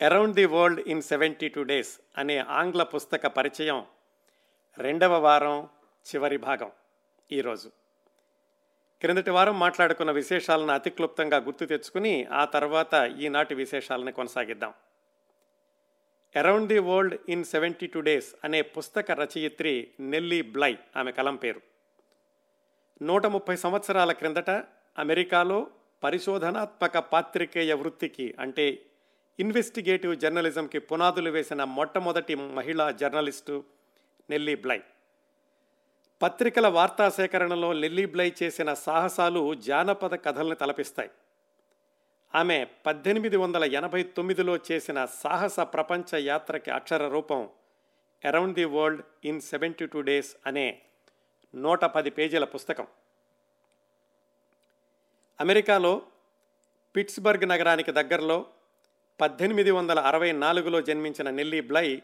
Around the world in seventy two days అనే ఆంగ్ల పుస్తక పరిచయం రెండవ వారం చివరి భాగం ఈరోజు క్రిందటి వారం మాట్లాడుకున్న విశేషాలను అతి క్లుప్తంగా గుర్తు తెచ్చుకుని ఆ తర్వాత ఈనాటి విశేషాలను కొనసాగిద్దాం. Around the world in seventy two days అనే పుస్తక రచయిత్రి నెల్లీ బ్లై ఆమె కలం పేరు. నూట ముప్పై సంవత్సరాల క్రిందట అమెరికాలో పరిశోధనాత్మక పాత్రికేయ వృత్తికి అంటే ఇన్వెస్టిగేటివ్ జర్నలిజంకి పునాదులు వేసిన మొట్టమొదటి మహిళా జర్నలిస్టు నెల్లీ బ్లై. పత్రికల వార్తా సేకరణలో నెల్లీ బ్లై చేసిన సాహసాలు జానపద కథల్ని తలపిస్తాయి. ఆమె పద్దెనిమిది వందల ఎనభై తొమ్మిదిలో చేసిన సాహస ప్రపంచ యాత్రకి అక్షర రూపం around the world in seventy two days అనే నూట పది పేజీల పుస్తకం. అమెరికాలో పిట్స్బర్గ్ నగరానికి దగ్గరలో పద్దెనిమిది వందల అరవై నాలుగులో జన్మించిన నెల్లీ బ్లై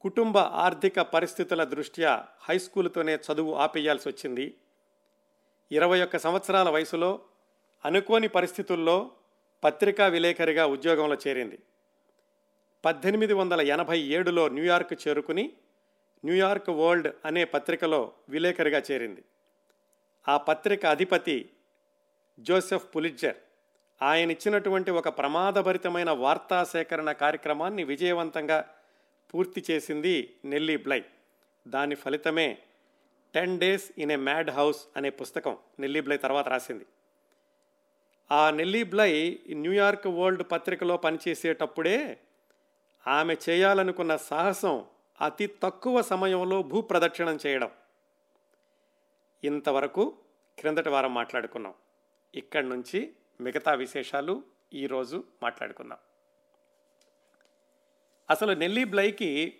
కుటుంబ ఆర్థిక పరిస్థితుల దృష్ట్యా హై స్కూల్తోనే చదువు ఆపేయాల్సి వచ్చింది. ఇరవై ఒక్క సంవత్సరాల వయసులో అనుకోని పరిస్థితుల్లో పత్రికా విలేకరిగా ఉద్యోగంలో చేరింది. పద్దెనిమిది వందల ఎనభై ఏడులో న్యూయార్క్ చేరుకుని న్యూయార్క్ వరల్డ్ అనే పత్రికలో విలేకరిగా చేరింది. ఆ పత్రిక అధిపతి జోసెఫ్ పులిట్జర్. ఆయన ఇచ్చినటువంటి ఒక ప్రమాదభరితమైన వార్తా సేకరణ కార్యక్రమాన్ని విజయవంతంగా పూర్తి చేసింది నెల్లీ బ్లై. దాని ఫలితమే ten days in a madhouse అనే పుస్తకం నెల్లీ బ్లై తర్వాత రాసింది. ఆ నెల్లీ బ్లై న్యూయార్క్ వరల్డ్ పత్రికలో పనిచేసేటప్పుడే ఆమె చేయాలనుకున్న సాహసం అతి తక్కువ సమయంలో భూప్రదక్షిణం చేయడం. ఇంతవరకు క్రిందటి వారం మాట్లాడుకున్నాం. ఇక్కడి నుంచి మిగతా విశేషాలు ఈరోజు మాట్లాడుకుందాం. అసలు నెల్లీ బ్లైకి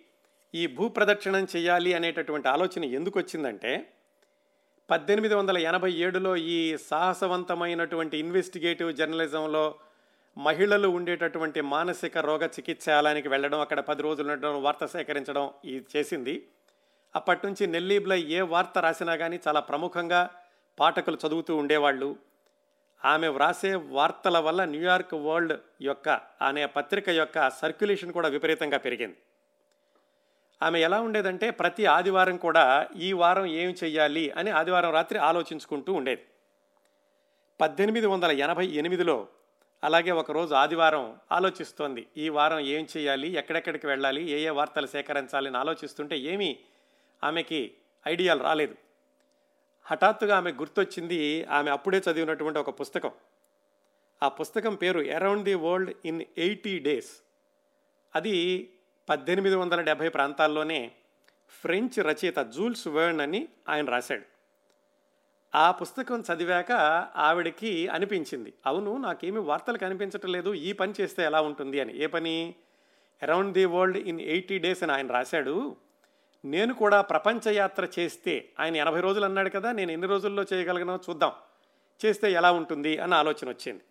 ఈ భూప్రదక్షిణం చేయాలి అనేటటువంటి ఆలోచన ఎందుకు వచ్చిందంటే పద్దెనిమిది వందల ఎనభై ఏడులో ఈ సాహసవంతమైనటువంటి ఇన్వెస్టిగేటివ్ జర్నలిజంలో మహిళలు ఉండేటటువంటి మానసిక రోగ చికిత్సాలయానికి వెళ్ళడం అక్కడ పది రోజులు ఉండడం వార్త సేకరించడం ఇది చేసింది. అప్పటి నుంచి నెల్లీబ్లై ఏ వార్త రాసినా కానీ చాలా ప్రముఖంగా పాఠకులు చదువుతూ ఉండేవాళ్ళు. ఆమె వ్రాసే వార్తల వల్ల న్యూయార్క్ వరల్డ్ యొక్క అనే పత్రిక యొక్క సర్క్యులేషన్ కూడా విపరీతంగా పెరిగింది. ఆమె ఎలా ఉండేదంటే ప్రతి ఆదివారం కూడా ఈ వారం ఏం చెయ్యాలి అని ఆదివారం రాత్రి ఆలోచించుకుంటూ ఉండేది. పద్దెనిమిది వందల ఎనభై ఎనిమిదిలో అలాగే ఒకరోజు ఆదివారం ఆలోచిస్తోంది ఈ వారం ఏం చేయాలి ఎక్కడెక్కడికి వెళ్ళాలి ఏ ఏ వార్తలు సేకరించాలి అని ఆలోచిస్తుంటే ఏమీ ఆమెకి ఐడియాలు రాలేదు. హఠాత్తుగా ఆమె గుర్తొచ్చింది ఆమె అప్పుడే చదివినటువంటి ఒక పుస్తకం. ఆ పుస్తకం పేరు around the world in eighty days అది పద్దెనిమిది వందల డెబ్భై ప్రాంతాల్లోనే ఫ్రెంచ్ రచయిత జూల్స్ వర్న్ అని ఆయన రాశాడు. ఆ పుస్తకం చదివాక ఆవిడకి అనిపించింది. అవును నాకేమి వార్తలు కనిపించటం లేదు. ఈ పని చేస్తే ఎలా ఉంటుంది అని. ఏ పని? Around the world in eighty days అని ఆయన రాశాడు. నేను కూడా ప్రపంచ యాత్ర చేస్తే ఆయన ఎనభై రోజులు అన్నాడు కదా నేను ఎన్ని రోజుల్లో చేయగలిగినో చూద్దాం. చేస్తే ఎలా ఉంటుంది అన్న ఆలోచన వచ్చింది.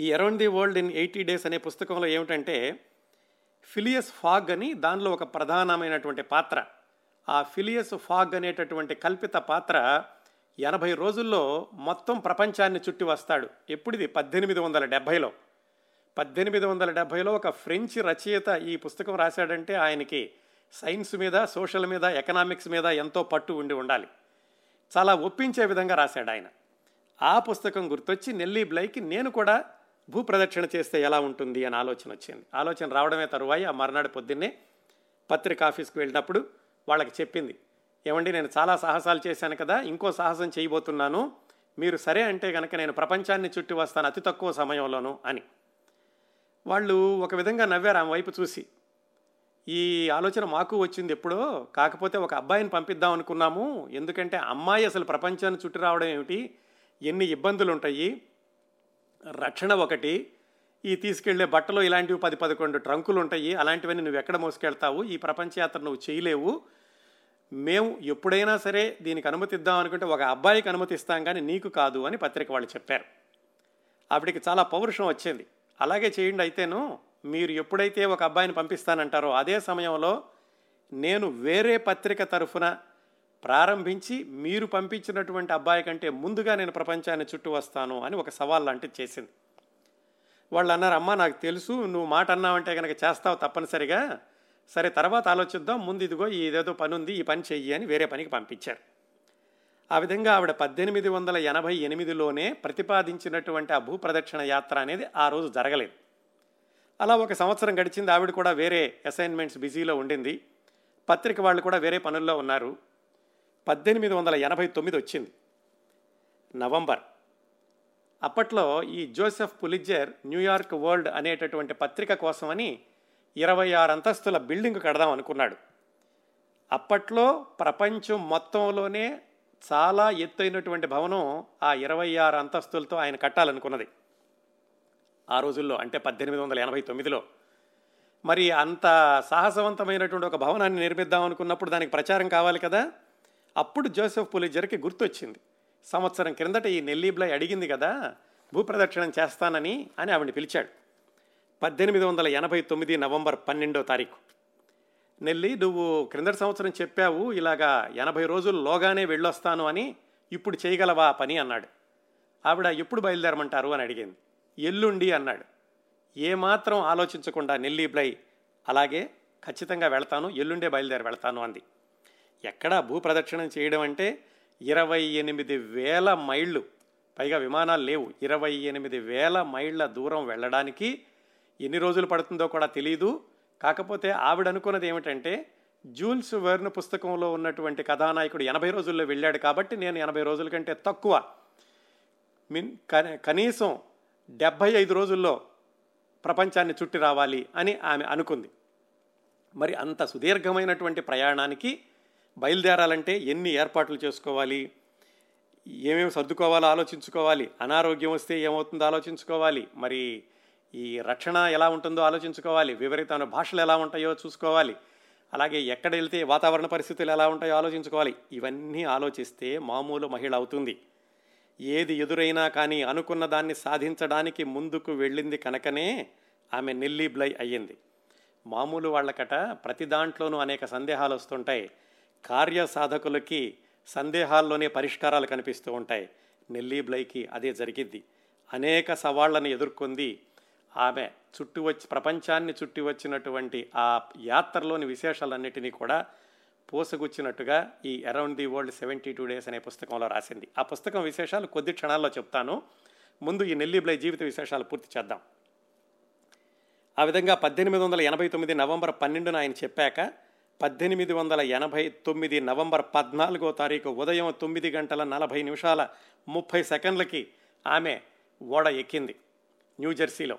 ఈ around the world in eighty days అనే పుస్తకంలో ఏమిటంటే ఫిలియస్ ఫాగ్ అని దానిలో ఒక ప్రధానమైనటువంటి పాత్ర. ఆ ఫిలియస్ ఫాగ్ అనేటటువంటి కల్పిత పాత్ర ఎనభై రోజుల్లో మొత్తం ప్రపంచాన్ని చుట్టి వస్తాడు. ఎప్పుడిది? పద్దెనిమిది వందల డెబ్భైలో. పద్దెనిమిది వందల డెబ్భైలో ఒక ఫ్రెంచ్ రచయిత ఈ పుస్తకం రాశాడంటే ఆయనకి సైన్స్ మీద సోషల్ మీద ఎకనామిక్స్ మీద ఎంతో పట్టు ఉండి ఉండాలి. చాలా ఒప్పించే విధంగా రాశాడు ఆయన. ఆ పుస్తకం గుర్తొచ్చి నెల్లీ బ్లైకి నేను కూడా భూప్రదక్షిణ చేస్తే ఎలా ఉంటుంది అని ఆలోచన వచ్చింది. ఆలోచన రావడమే తరువాయి ఆ మర్నాడు పొద్దున్నే పత్రిక ఆఫీస్కి వెళ్ళినప్పుడు వాళ్ళకి చెప్పింది. ఏమండి నేను చాలా సాహసాలు చేశాను కదా ఇంకో సాహసం చేయబోతున్నాను. మీరు సరే అంటే కనుక నేను ప్రపంచాన్ని చుట్టి వస్తాను అతి తక్కువ సమయంలోనూ అని. వాళ్ళు ఒక విధంగా నవ్వారు ఆమె వైపు చూసి. ఈ ఆలోచన మాకు వచ్చింది ఎప్పుడో. కాకపోతే ఒక అబ్బాయిని పంపిద్దాం అనుకున్నాము. ఎందుకంటే అమ్మాయి అసలు ప్రపంచాన్ని చుట్టి రావడం ఏమిటి? ఎన్ని ఇబ్బందులు ఉంటాయి రక్షణ ఒకటి. ఈ తీసుకెళ్ళే బట్టలు ఇలాంటివి పది పదకొండు ట్రంకులు ఉంటాయి అలాంటివన్నీ నువ్వు ఎక్కడ మోసుకెళ్తావు? ఈ ప్రపంచయాత్ర నువ్వు చేయలేవు. మేము ఎప్పుడైనా సరే దీనికి అనుమతిద్దాం అనుకుంటే ఒక అబ్బాయికి అనుమతిస్తాం కానీ నీకు కాదు అని పత్రిక వాళ్ళు చెప్పారు. ఆవిడికి చాలా పౌరుషం వచ్చింది. అలాగే చేయండి అయితేను. మీరు ఎప్పుడైతే ఒక అబ్బాయిని పంపిస్తానంటారో అదే సమయంలో నేను వేరే పత్రిక తరఫున ప్రారంభించి మీరు పంపించినటువంటి అబ్బాయి కంటే ముందుగా నేను ప్రపంచాన్ని చుట్టూ వస్తాను అని ఒక సవాల్ లాంటిది చేసింది. వాళ్ళు అన్నారు అమ్మ నాకు తెలుసు నువ్వు మాట అన్నావంటే కనుక చేస్తావు తప్పనిసరిగా. సరే తర్వాత ఆలోచిద్దాం ముందు ఇదిగో ఇదేదో పని ఉంది ఈ పని చెయ్యి అని వేరే పనికి పంపించారు. ఆ విధంగా ఆవిడ పద్దెనిమిది వందల ఎనభై ఎనిమిదిలోనే ప్రతిపాదించినటువంటి ఆ భూప్రదక్షిణ యాత్ర అనేది ఆ రోజు జరగలేదు. అలా ఒక సంవత్సరం గడిచింది ఆవిడ కూడా వేరే అసైన్మెంట్స్ బిజీలో ఉండింది. పత్రిక వాళ్ళు కూడా వేరే పనుల్లో ఉన్నారు. పద్దెనిమిది వందల ఎనభై తొమ్మిది వచ్చింది. నవంబర్. అప్పట్లో ఈ జోసెఫ్ పులిజర్ న్యూయార్క్ వరల్డ్ అనేటటువంటి పత్రిక కోసమని ఇరవై ఆరు అంతస్తుల బిల్డింగ్ కడదాం అనుకున్నాడు. అప్పట్లో ప్రపంచం మొత్తంలోనే చాలా ఎత్తైనటువంటి భవనం ఆ ఇరవై ఆరు అంతస్తులతో ఆయన కట్టాలనుకున్నది. ఆ రోజుల్లో అంటే పద్దెనిమిది వందల ఎనభై తొమ్మిదిలో. మరి అంత సాహసవంతమైనటువంటి ఒక భవనాన్ని నిర్మిద్దాం అనుకున్నప్పుడు దానికి ప్రచారం కావాలి కదా? అప్పుడు జోసెఫ్ పులిజర్కి గుర్తొచ్చింది. సంవత్సరం క్రిందట ఈ నెల్లీబ్లై అడిగింది కదా భూప్రదక్షిణం చేస్తానని అని ఆవిడని పిలిచాడు. పద్దెనిమిది వందల ఎనభై తొమ్మిది నవంబర్ పన్నెండో తారీఖు. నెల్లి నువ్వు క్రిందటి సంవత్సరం చెప్పావు ఇలాగా ఎనభై రోజుల్లోగానే వెళ్ళొస్తాను అని ఇప్పుడు చేయగలవా పని అన్నాడు. ఆవిడ ఎప్పుడు బయలుదేరమంటారు అని అడిగింది. ఎల్లుండి అన్నాడు. ఏమాత్రం ఆలోచించకుండా నెల్లి బ్లై అలాగే ఖచ్చితంగా వెళ్తాను ఎల్లుండే బయలుదేరి వెళ్తాను అంది. ఎక్కడా భూప్రదక్షిణం చేయడం అంటే ఇరవై ఎనిమిది వేల మైళ్ళు. పైగా విమానాలు లేవు. ఇరవై ఎనిమిది వేల మైళ్ళ దూరం వెళ్ళడానికి ఎన్ని రోజులు పడుతుందో కూడా తెలియదు కాకపోతే ఆవిడ అనుకున్నది ఏమిటంటే జూల్స్ వెర్న్ పుస్తకంలో ఉన్నటువంటి కథానాయకుడు ఎనభై రోజుల్లో వెళ్ళాడు కాబట్టి నేను ఎనభై రోజుల కంటే తక్కువ. మిన్ కనీసం డెబ్భై ఐదు రోజుల్లో ప్రపంచాన్ని చుట్టి రావాలి అని ఆమె అనుకుంది. మరి అంత సుదీర్ఘమైనటువంటి ప్రయాణానికి బయలుదేరాలంటే ఎన్ని ఏర్పాట్లు చేసుకోవాలి? ఏమేమి సర్దుకోవాలో ఆలోచించుకోవాలి? అనారోగ్యం వస్తే ఏమవుతుందో ఆలోచించుకోవాలి. మరి ఈ రక్షణ ఎలా ఉంటుందో ఆలోచించుకోవాలి. విపరీతమైన భాషలు ఎలా ఉంటాయో చూసుకోవాలి. అలాగే ఎక్కడ వెళ్తే వాతావరణ పరిస్థితులు ఎలా ఉంటాయో ఆలోచించుకోవాలి. ఇవన్నీ ఆలోచిస్తే మామూలు మహిళ అవుతుంది. ఏది ఎదురైనా కానీ అనుకున్న దాన్ని సాధించడానికి ముందుకు వెళ్ళింది కనుకనే ఆమె నెల్లి బ్లై అయ్యింది. మామూలు వాళ్ళకట ప్రతి దాంట్లోనూ అనేక సందేహాలు వస్తుంటాయి. కార్య సాధకులకి సందేహాల్లోనే పరిష్కారాలు కనిపిస్తూ ఉంటాయి. నెల్లి బ్లైకి అదే జరిగిద్ది. అనేక సవాళ్ళను ఎదుర్కొంది ఆమె. చుట్టూ వచ్చి ప్రపంచాన్ని చుట్టి వచ్చినటువంటి ఆ యాత్రలోని విశేషాలన్నిటినీ కూడా పోసగుచ్చినట్టుగా ఈ around the world seventy two days అనే పుస్తకంలో రాసింది. ఆ పుస్తకం విశేషాలు కొద్ది క్షణాల్లో చెప్తాను. ముందు ఈ నెల్లిబ్లై జీవిత విశేషాలు పూర్తి చేద్దాం. ఆ విధంగా పద్దెనిమిది వందల ఎనభై తొమ్మిది నవంబర్ పన్నెండున ఆయన చెప్పాక పద్దెనిమిది వందల ఎనభై తొమ్మిది నవంబర్ పద్నాలుగో తారీఖు ఉదయం తొమ్మిది గంటల నలభై నిమిషాల ముప్పై సెకండ్లకి ఆమె ఓడ ఎక్కింది. న్యూజెర్సీలో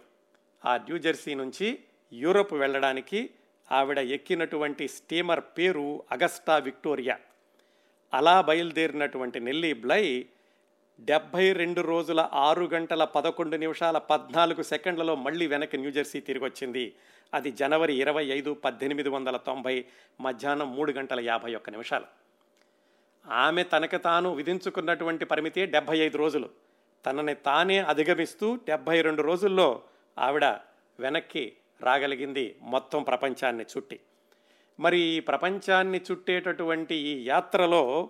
ఆ న్యూజెర్సీ నుంచి యూరోప్ వెళ్ళడానికి ఆవిడ ఎక్కినటువంటి స్టీమర్ పేరు అగస్టా విక్టోరియా. అలా బయలుదేరినటువంటి నెల్లి బ్లై డెబ్భై రెండు రోజుల ఆరు గంటల పదకొండు నిమిషాల పద్నాలుగు సెకండ్లలో మళ్ళీ వెనక్కి న్యూజెర్సీ తిరిగి వచ్చింది అది జనవరి ఇరవై ఐదు పద్దెనిమిది వందల తొంభై మధ్యాహ్నం మూడు గంటల యాభై ఒక్క నిమిషాలు. ఆమె తనకు తాను విధించుకున్నటువంటి పరిమితి డెబ్భై ఐదు రోజులు. తనని తానే అధిగమిస్తూ డెబ్భై రెండు రోజుల్లో ఆవిడ వెనక్కి రాగలిగింది మొత్తం ప్రపంచాన్ని చుట్టి. మరి ఈ ప్రపంచాన్ని చుట్టేటటువంటి ఈ యాత్రలో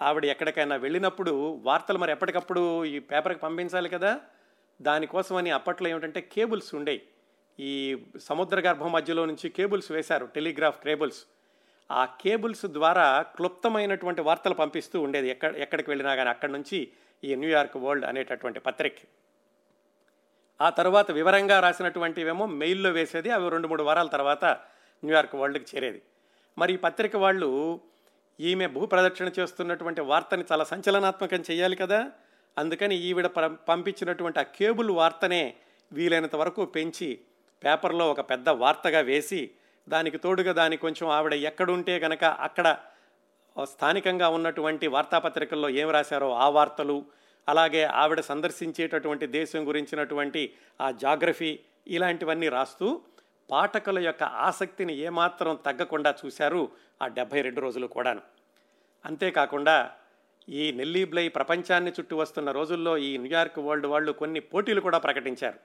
ఆవిడ ఎక్కడికైనా వెళ్ళినప్పుడు వార్తలు మరి ఎప్పటికప్పుడు ఈ పేపర్కి పంపించాలి కదా? దానికోసమని అప్పట్లో ఏమిటంటే కేబుల్స్ ఉండేవి ఈ సముద్ర గర్భం మధ్యలో నుంచి కేబుల్స్ వేశారు టెలిగ్రాఫ్ కేబుల్స్. ఆ కేబుల్స్ ద్వారా క్లుప్తమైనటువంటి వార్తలు పంపిస్తూ ఉండేది. ఎక్కడ ఎక్కడికి వెళ్ళినా కానీ అక్కడి నుంచి ఈ న్యూయార్క్ వరల్డ్ అనేటటువంటి పత్రిక. ఆ తర్వాత వివరంగా రాసినటువంటివేమో మెయిల్లో వేసేది అవి రెండు మూడు వారాల తర్వాత న్యూయార్క్ వరల్డ్కి చేరేది. మరి ఈ పత్రిక వాళ్ళు ఈమె భూప్రదక్షిణ చేస్తున్నటువంటి వార్తని చాలా సంచలనాత్మకం చేయాలి కదా? అందుకని ఈవిడ పంపించినటువంటి ఆ కేబుల్ వార్తనే వీలైనంత వరకు పెంచి పేపర్లో ఒక పెద్ద వార్తగా వేసి దానికి తోడుగా దాని కొంచెం ఆవిడ ఎక్కడుంటే గనక అక్కడ స్థానికంగా ఉన్నటువంటి వార్తాపత్రికల్లో ఏం రాశారో ఆ వార్తలు అలాగే ఆవిడ సందర్శించేటటువంటి దేశం గురించినటువంటి ఆ జాగ్రఫీ ఇలాంటివన్నీ రాస్తూ పాఠకుల యొక్క ఆసక్తిని ఏమాత్రం తగ్గకుండా చూశారు ఆ డెబ్భై రెండు రోజులు కూడాను. అంతేకాకుండా ఈ నెల్లీబ్లై ప్రపంచాన్ని చుట్టూ వస్తున్న రోజుల్లో ఈ న్యూయార్క్ వరల్డ్ వాళ్ళు కొన్ని పోటీలు కూడా ప్రకటించారు.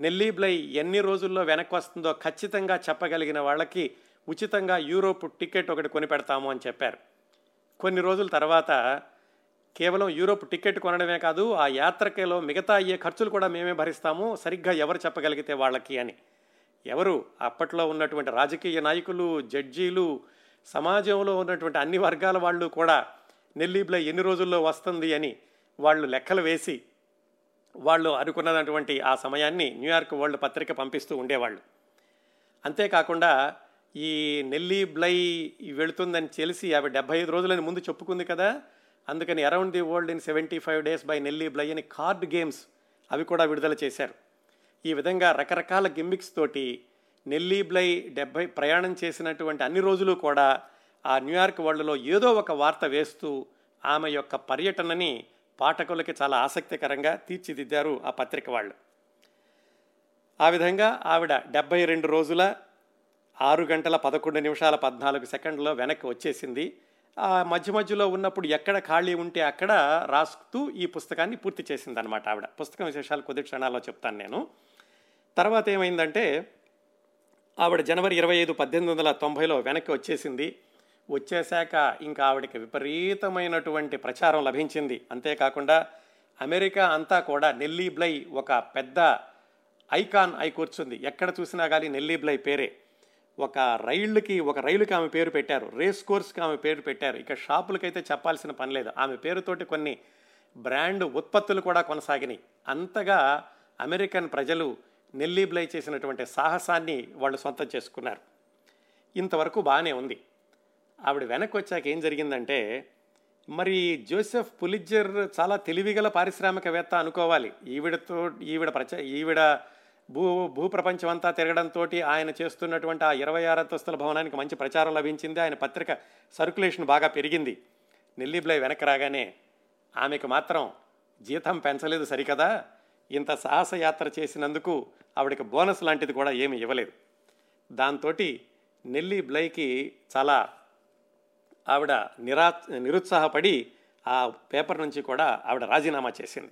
నెల్లీబ్లై ఎన్ని రోజుల్లో వెనక్కి వస్తుందో ఖచ్చితంగా చెప్పగలిగిన వాళ్ళకి ఉచితంగా యూరోప్ టికెట్ ఒకటి కొని పెడతాము అని చెప్పారు. కొన్ని రోజుల తర్వాత కేవలం యూరోప్ టికెట్ కొనడమే కాదు ఆ యాత్రకేలో మిగతా అయ్యే ఖర్చులు కూడా మేమే భరిస్తాము సరిగ్గా ఎవరు చెప్పగలిగితే వాళ్ళకి అని. ఎవరు? అప్పట్లో ఉన్నటువంటి రాజకీయ నాయకులు జడ్జీలు సమాజంలో ఉన్నటువంటి అన్ని వర్గాల వాళ్ళు కూడా నెల్లీబ్లై ఎన్ని రోజుల్లో వస్తుంది అని వాళ్ళు లెక్కలు వేసి వాళ్ళు అనుకున్నటువంటి ఆ సమయాన్ని న్యూయార్క్ వరల్డ్ పత్రిక పంపిస్తూ ఉండేవాళ్ళు. అంతేకాకుండా ఈ నెల్లీ బ్లై వెళుతుందని తెలిసి అవి డెబ్బై ఐదు రోజులని ముందు చెప్పుకుంది కదా అందుకని around the world in seventy five days by Nellie Bly అని కార్డ్ గేమ్స్ అవి కూడా విడుదల చేశారు. ఈ విధంగా రకరకాల గిమ్మిక్స్ తోటి నెల్లీ బ్లై డెబ్బై ప్రయాణం చేసినటువంటి అన్ని రోజులు కూడా ఆ న్యూయార్క్ వరల్డ్లో ఏదో ఒక వార్త వేస్తూ ఆమె యొక్క పర్యటనని పాఠకులకి చాలా ఆసక్తికరంగా తీర్చిదిద్దారు ఆ పత్రిక వాళ్ళు. ఆ విధంగా ఆవిడ డెబ్బై రెండు రోజుల ఆరు గంటల పదకొండు నిమిషాల పద్నాలుగు సెకండ్లో వెనక్కి వచ్చేసింది. మధ్య మధ్యలో ఉన్నప్పుడు ఎక్కడ ఖాళీ ఉంటే అక్కడ రాస్తూ ఈ పుస్తకాన్ని పూర్తి చేసింది అనమాట ఆవిడ. పుస్తకం విశేషాలు కొద్ది క్షణాల్లో చెప్తాను నేను. తర్వాత ఏమైందంటే ఆవిడ జనవరి ఇరవై ఐదు పద్దెనిమిది వందల తొంభైలో వెనక్కి వచ్చేసింది. వచ్చేశాక ఇంకా ఆవిడకి విపరీతమైనటువంటి ప్రచారం లభించింది. అంతేకాకుండా అమెరికా అంతా కూడా నెల్లీ బ్లై ఒక పెద్ద ఐకాన్ అయి కూర్చుంది. ఎక్కడ చూసినా కానీ నెల్లీ బ్లై పేరే. ఒక రైళ్ళకి ఒక రైలుకి ఆమె పేరు పెట్టారు. రేస్ కోర్స్కి ఆమె పేరు పెట్టారు. ఇక షాపులకైతే చెప్పాల్సిన పని లేదు. ఆమె పేరుతోటి కొన్ని బ్రాండ్ ఉత్పత్తులు కూడా కొనసాగినాయి. అంతగా అమెరికన్ ప్రజలు నెల్లీ బ్లై చేసినటువంటి సాహసాన్ని వాళ్ళు సొంతం చేసుకున్నారు. ఇంతవరకు బాగానే ఉంది. ఆవిడ వెనక్కి వచ్చాక ఏం జరిగిందంటే మరి జోసెఫ్ పులిజర్ చాలా తెలివిగల పారిశ్రామికవేత్త అనుకోవాలి. ఈవిడతో ఈవిడ ప్రచ ఈవిడ భూ భూప్రపంచం అంతా తిరగడంతో ఆయన చేస్తున్నటువంటి ఆ ఇరవై ఆరు అంతస్తుల భవనానికి మంచి ప్రచారం లభించింది. ఆయన పత్రిక సర్క్యులేషన్ బాగా పెరిగింది. నెల్లిబ్లై వెనక రాగానే ఆమెకు మాత్రం జీతం పెంచలేదు సరికదా? ఇంత సాహసయాత్ర చేసినందుకు ఆవిడకి బోనస్ లాంటిది కూడా ఏమి ఇవ్వలేదు. దాంతో నెల్లి బ్లైకి చాలా ఆవిడ నిరా నిరుత్సాహపడి ఆ పేపర్ నుంచి కూడా ఆవిడ రాజీనామా చేసింది.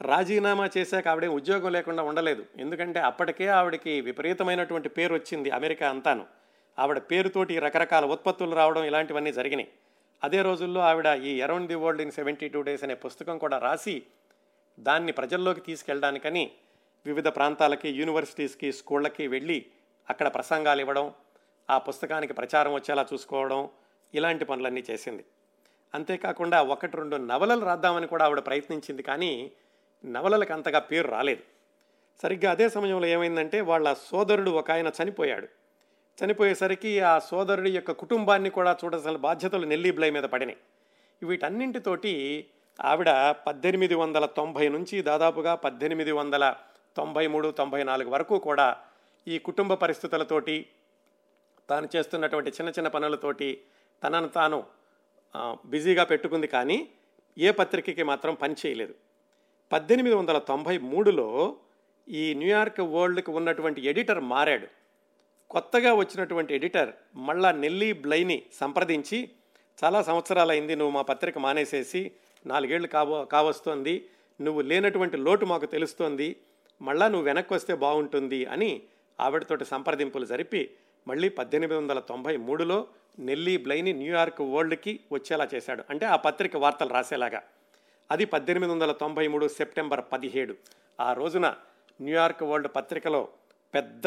రాజీనామా చేశాక ఆవిడే ఉద్యోగం లేకుండా ఉండలేదు. ఎందుకంటే అప్పటికే ఆవిడకి విపరీతమైనటువంటి పేరు వచ్చింది అమెరికా అంతాను. ఆవిడ పేరుతోటి రకరకాల ఉత్పత్తులు రావడం ఇలాంటివన్నీ జరిగినాయి. అదే రోజుల్లో ఆవిడ ఈ around the world in seventy two days అనే పుస్తకం కూడా రాసి దాన్ని ప్రజల్లోకి తీసుకెళ్ళడానికని వివిధ ప్రాంతాలకి యూనివర్సిటీస్కి స్కూళ్ళకి వెళ్ళి అక్కడ ప్రసంగాలు ఇవ్వడం ఆ పుస్తకానికి ప్రచారం వచ్చేలా చూసుకోవడం ఇలాంటి పనులన్నీ చేసింది. అంతేకాకుండా ఒకటి రెండు నవలలు రాద్దామని కూడా ఆవిడ ప్రయత్నించింది. కానీ నవలలకు అంతగా పేరు రాలేదు. సరిగ్గా అదే సమయంలో ఏమైందంటే వాళ్ళ సోదరుడు ఒక ఆయన చనిపోయాడు. చనిపోయేసరికి ఆ సోదరుడి యొక్క కుటుంబాన్ని కూడా చూడాల్సిన బాధ్యతలు నెల్లీ బ్లై మీద పడినాయి. వీటన్నింటితోటి ఆవిడ పద్దెనిమిది వందల తొంభై నుంచి దాదాపుగా పద్దెనిమిది వందల తొంభై మూడు తొంభై నాలుగు వరకు కూడా ఈ కుటుంబ పరిస్థితులతోటి తాను చేస్తున్నటువంటి చిన్న చిన్న పనులతోటి తనను తాను బిజీగా పెట్టుకుంది కానీ ఏ పత్రికకి మాత్రం పని చేయలేదు. పద్దెనిమిది వందల తొంభై మూడులో ఈ న్యూయార్క్ వరల్డ్కి ఉన్నటువంటి ఎడిటర్ మారాడు. కొత్తగా వచ్చినటువంటి ఎడిటర్ మళ్ళా నెల్లీ బ్లైని సంప్రదించి చాలా సంవత్సరాలైంది నువ్వు మా పత్రిక మానేసేసి నాలుగేళ్ళు కావ కావస్తోంది నువ్వు లేనటువంటి లోటు మాకు తెలుస్తోంది మళ్ళా నువ్వు వెనక్కి వస్తే బాగుంటుంది అని ఆవిడతోటి సంప్రదింపులు జరిపి మళ్ళీ పద్దెనిమిది వందల తొంభై మూడులో నెల్లీ బ్లైని న్యూయార్క్ వరల్డ్కి వచ్చేలా చేశాడు. అంటే ఆ పత్రిక వార్తలు రాసేలాగా. అది పద్దెనిమిది వందల తొంభై మూడు సెప్టెంబర్ పదిహేడు. ఆ రోజున న్యూయార్క్ వరల్డ్ పత్రికలో పెద్ద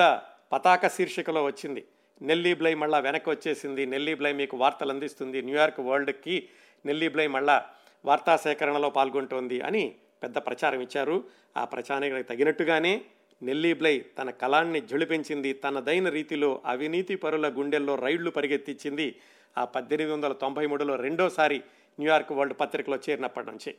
పతాక శీర్షికలో వచ్చింది. నెల్లీ బ్లై మళ్ళా వెనక్కి వచ్చేసింది. నెల్లీ బ్లై మీకు వార్తలు అందిస్తుంది. న్యూయార్క్ వరల్డ్కి నెల్లీ బ్లై మళ్ళా వార్తా సేకరణలో పాల్గొంటోంది అని పెద్ద ప్రచారం ఇచ్చారు. ఆ ప్రచారానికి తగినట్టుగానే నెల్లీ బ్లై తన కళాన్ని ఝుళిపించింది తనదైన రీతిలో అవినీతి పరుల గుండెల్లో రైళ్ళు పరిగెత్తించింది. ఆ పద్దెనిమిది వందల తొంభై మూడులో రెండోసారి న్యూయార్క్ వరల్డ్ పత్రికలో చేరినప్పటి నుంచి.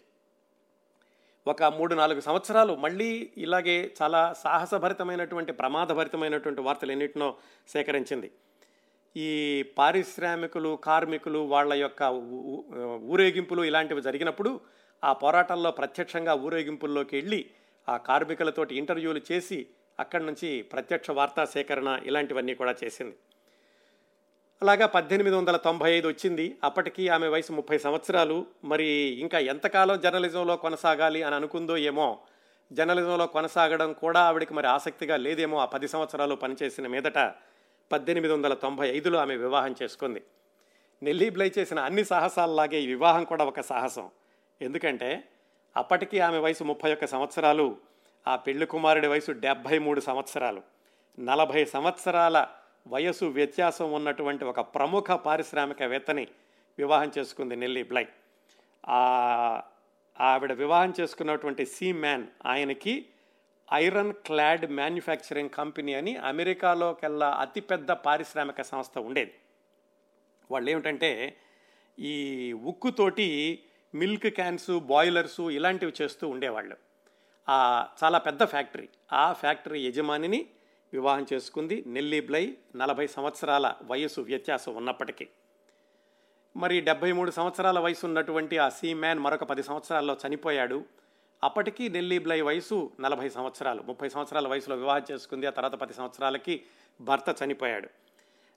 ఒక మూడు నాలుగు సంవత్సరాలు మళ్ళీ ఇలాగే చాలా సాహసభరితమైనటువంటి ప్రమాదభరితమైనటువంటి వార్తలు ఎన్నిటినో సేకరించింది. ఈ పారిశ్రామికులు కార్మికులు వాళ్ళ యొక్క ఊరేగింపులు ఇలాంటివి జరిగినప్పుడు ఆ పోరాటాల్లో ప్రత్యక్షంగా ఊరేగింపుల్లోకి వెళ్ళి ఆ కార్మికులతోటి ఇంటర్వ్యూలు చేసి అక్కడి నుంచి ప్రత్యక్ష వార్తా సేకరణ ఇలాంటివన్నీ కూడా చేసింది. అలాగా పద్దెనిమిది వందల తొంభై ఐదు వచ్చింది. అప్పటికి ఆమె వయసు ముప్పై సంవత్సరాలు. మరి ఇంకా ఎంతకాలం జర్నలిజంలో కొనసాగాలి అని అనుకుందో ఏమో జర్నలిజంలో కొనసాగడం కూడా ఆవిడకి మరి ఆసక్తిగా లేదేమో ఆ పది సంవత్సరాలు పనిచేసిన మీదట పద్దెనిమిది వందల తొంభై ఐదులో ఆమె వివాహం చేసుకుంది. నెల్లీ బ్లై చేసిన అన్ని సాహసాలలాగే ఈ వివాహం కూడా ఒక సాహసం. ఎందుకంటే అప్పటికి ఆమె వయసు ముప్పై ఒక్క సంవత్సరాలు ఆ పెళ్ళి కుమారుడి వయసు డెబ్భై మూడు సంవత్సరాలు. నలభై సంవత్సరాల వయసు వ్యత్యాసం ఉన్నటువంటి ఒక ప్రముఖ పారిశ్రామికవేత్తని వివాహం చేసుకుంది నెల్లి బ్లై. ఆవిడ వివాహం చేసుకున్నటువంటి సీ మ్యాన్ ఆయనకి ఐరన్ క్లాడ్ మ్యానుఫ్యాక్చరింగ్ కంపెనీ అని అమెరికాలోకెల్లా అతిపెద్ద పారిశ్రామిక సంస్థ ఉండేది. వాళ్ళు ఏమిటంటే ఈ ఉక్కుతోటి మిల్క్ క్యాన్స్ బాయిలర్సు ఇలాంటివి చేస్తూ ఉండేవాళ్ళు. చాలా పెద్ద ఫ్యాక్టరీ. ఆ ఫ్యాక్టరీ యజమానిని వివాహం చేసుకుంది. నెల్లి బ్లై నలభై సంవత్సరాల వయసు వ్యత్యాసం ఉన్నప్పటికీ. మరి డెబ్బై మూడు సంవత్సరాల వయసు ఉన్నటువంటి ఆ సీ మ్యాన్ మరొక పది సంవత్సరాల్లో చనిపోయాడు. అప్పటికి నెల్లీ బ్లై వయసు నలభై సంవత్సరాలు ముప్పై సంవత్సరాల వయసులో వివాహం చేసుకుంది. ఆ తర్వాత పది సంవత్సరాలకి భర్త చనిపోయాడు.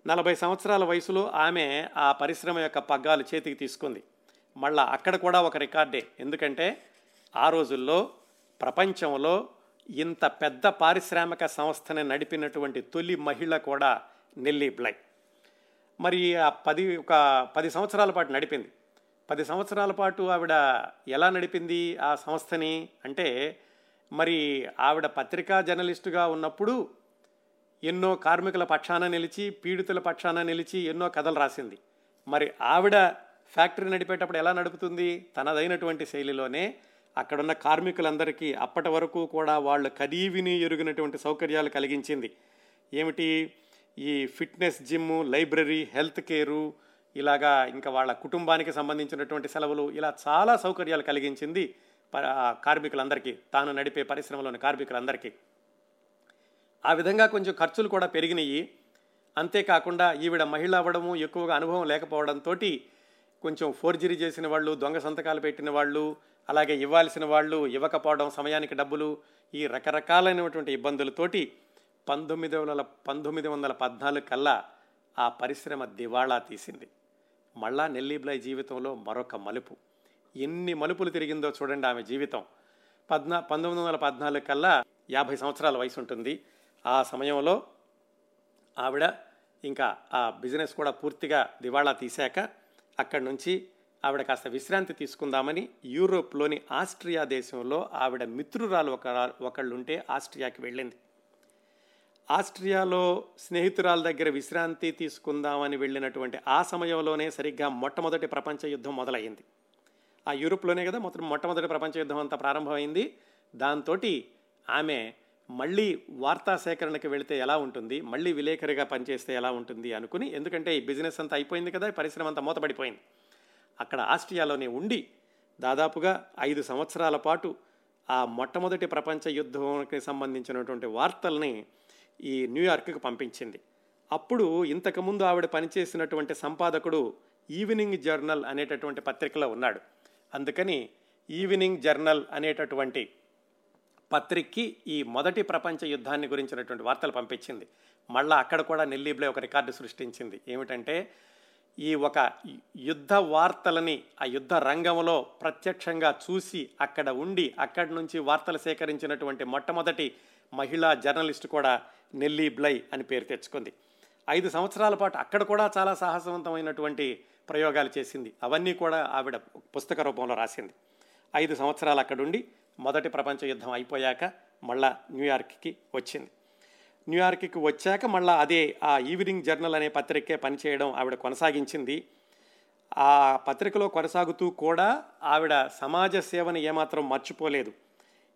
నలభై సంవత్సరాల వయసులో ఆమె ఆ పరిశ్రమ యొక్క పగ్గాలు చేతికి తీసుకుంది. మళ్ళా అక్కడ కూడా ఒక రికార్డే. ఎందుకంటే ఆ రోజుల్లో ప్రపంచంలో ఇంత పెద్ద పారిశ్రామిక సంస్థని నడిపినటువంటి తొలి మహిళ కూడా నెల్లి బ్లై. మరి ఆ పది ఒక పది సంవత్సరాల పాటు నడిపింది. పది సంవత్సరాల పాటు ఆవిడ ఎలా నడిపింది ఆ సంస్థని? అంటే మరి ఆవిడ పత్రికా జర్నలిస్టుగా ఉన్నప్పుడు ఎన్నో కార్మికుల పక్షాన నిలిచి పీడితుల పక్షాన నిలిచి ఎన్నో కథలు రాసింది. మరి ఆవిడ ఫ్యాక్టరీ నడిపేటప్పుడు ఎలా నడుపుతుంది? తనదైనటువంటి శైలిలోనే అక్కడున్న కార్మికులందరికీ అప్పటి వరకు కూడా వాళ్ళు కదీవిని ఎరుగినటువంటి సౌకర్యాలు కలిగించింది. ఏమిటి? ఈ fitness gym library health care ఇలాగా ఇంకా వాళ్ళ కుటుంబానికి సంబంధించినటువంటి సెలవులు ఇలా చాలా సౌకర్యాలు కలిగించింది కార్మికులందరికీ తాను నడిపే పరిశ్రమలోని కార్మికులందరికీ. ఆ విధంగా కొంచెం ఖర్చులు కూడా పెరిగినాయి. అంతేకాకుండా ఈవిడ మహిళ అవ్వడము ఎక్కువగా అనుభవం లేకపోవడంతో కొంచెం ఫోర్జరీ చేసిన వాళ్ళు దొంగ సంతకాలు పెట్టిన వాళ్ళు అలాగే ఇవ్వాల్సిన వాళ్ళు ఇవ్వకపోవడం సమయానికి డబ్బులు ఈ రకరకాలైనటువంటి ఇబ్బందులతోటి పంతొమ్మిది వందల పంతొమ్మిది వందల పద్నాలుగు కల్లా ఆ పరిశ్రమ దివాళా తీసింది. మళ్ళా నెల్లీబ్లై జీవితంలో మరొక మలుపు. ఎన్ని మలుపులు తిరిగిందో చూడండి ఆమె జీవితం. పద్నా పంతొమ్మిది వందల పద్నాలుగు కల్లా యాభై సంవత్సరాల వయసు ఉంటుంది. ఆ సమయంలో ఆవిడ ఇంకా ఆ బిజినెస్ కూడా పూర్తిగా దివాళా తీశాక అక్కడి నుంచి ఆవిడ కాస్త విశ్రాంతి తీసుకుందామని యూరోప్లోని ఆస్ట్రియా దేశంలో ఆవిడ మిత్రురాలు ఒక ఒకళ్ళుంటే ఆస్ట్రియాకి వెళ్ళింది. ఆస్ట్రియాలో స్నేహితురాల దగ్గర విశ్రాంతి తీసుకుందామని వెళ్ళినటువంటి ఆ సమయంలోనే సరిగ్గా మొట్టమొదటి ప్రపంచ యుద్ధం మొదలైంది ఆ యూరోప్లోనే కదా మొత్తం మొట్టమొదటి ప్రపంచ యుద్ధం అంతా ప్రారంభమైంది. దాంతో ఆమె మళ్ళీ వార్తా సేకరణకి వెళితే ఎలా ఉంటుంది మళ్ళీ విలేకరిగా పనిచేస్తే ఎలా ఉంటుంది అనుకుని ఎందుకంటే ఈ బిజినెస్ అంతా అయిపోయింది కదా పరిశ్రమ అంతా మూతపడిపోయింది. అక్కడ ఆస్ట్రియాలోనే ఉండి దాదాపుగా ఐదు సంవత్సరాల పాటు ఆ మొట్టమొదటి ప్రపంచ యుద్ధంకి సంబంధించినటువంటి వార్తల్ని ఈ న్యూయార్క్కి పంపించింది. అప్పుడు ఇంతకుముందు ఆవిడ పనిచేసినటువంటి సంపాదకుడు ఈవినింగ్ జర్నల్ అనేటటువంటి పత్రికలో ఉన్నాడు. అందుకని ఈవినింగ్ జర్నల్ అనేటటువంటి పత్రికకి ఈ మొదటి ప్రపంచ యుద్ధాన్ని గురించినటువంటి వార్తలు పంపించింది. మళ్ళా అక్కడ కూడా నెల్లీబ్లే ఒక రికార్డు సృష్టించింది. ఏమిటంటే ఈ ఒక యుద్ధ వార్తలని ఆ యుద్ధ రంగంలో ప్రత్యక్షంగా చూసి అక్కడ ఉండి అక్కడి నుంచి వార్తలు సేకరించినటువంటి మొట్టమొదటి మహిళా జర్నలిస్ట్ కూడా నెల్లీ బ్లై అని పేరు తెచ్చుకుంది. ఐదు సంవత్సరాల పాటు అక్కడ కూడా చాలా సాహసవంతమైనటువంటి ప్రయోగాలు చేసింది. అవన్నీ కూడా ఆవిడ పుస్తక రూపంలో రాసింది. ఐదు సంవత్సరాలు అక్కడుండి మొదటి ప్రపంచ యుద్ధం అయిపోయాక మళ్ళా న్యూయార్క్కి వచ్చింది. న్యూయార్క్కి వచ్చాక మళ్ళీ అదే ఆ ఈవినింగ్ జర్నల్ అనే పత్రికే పనిచేయడం ఆవిడ కొనసాగించింది. ఆ పత్రికలో కొనసాగుతూ కూడా ఆవిడ సమాజ సేవను ఏమాత్రం మర్చిపోలేదు.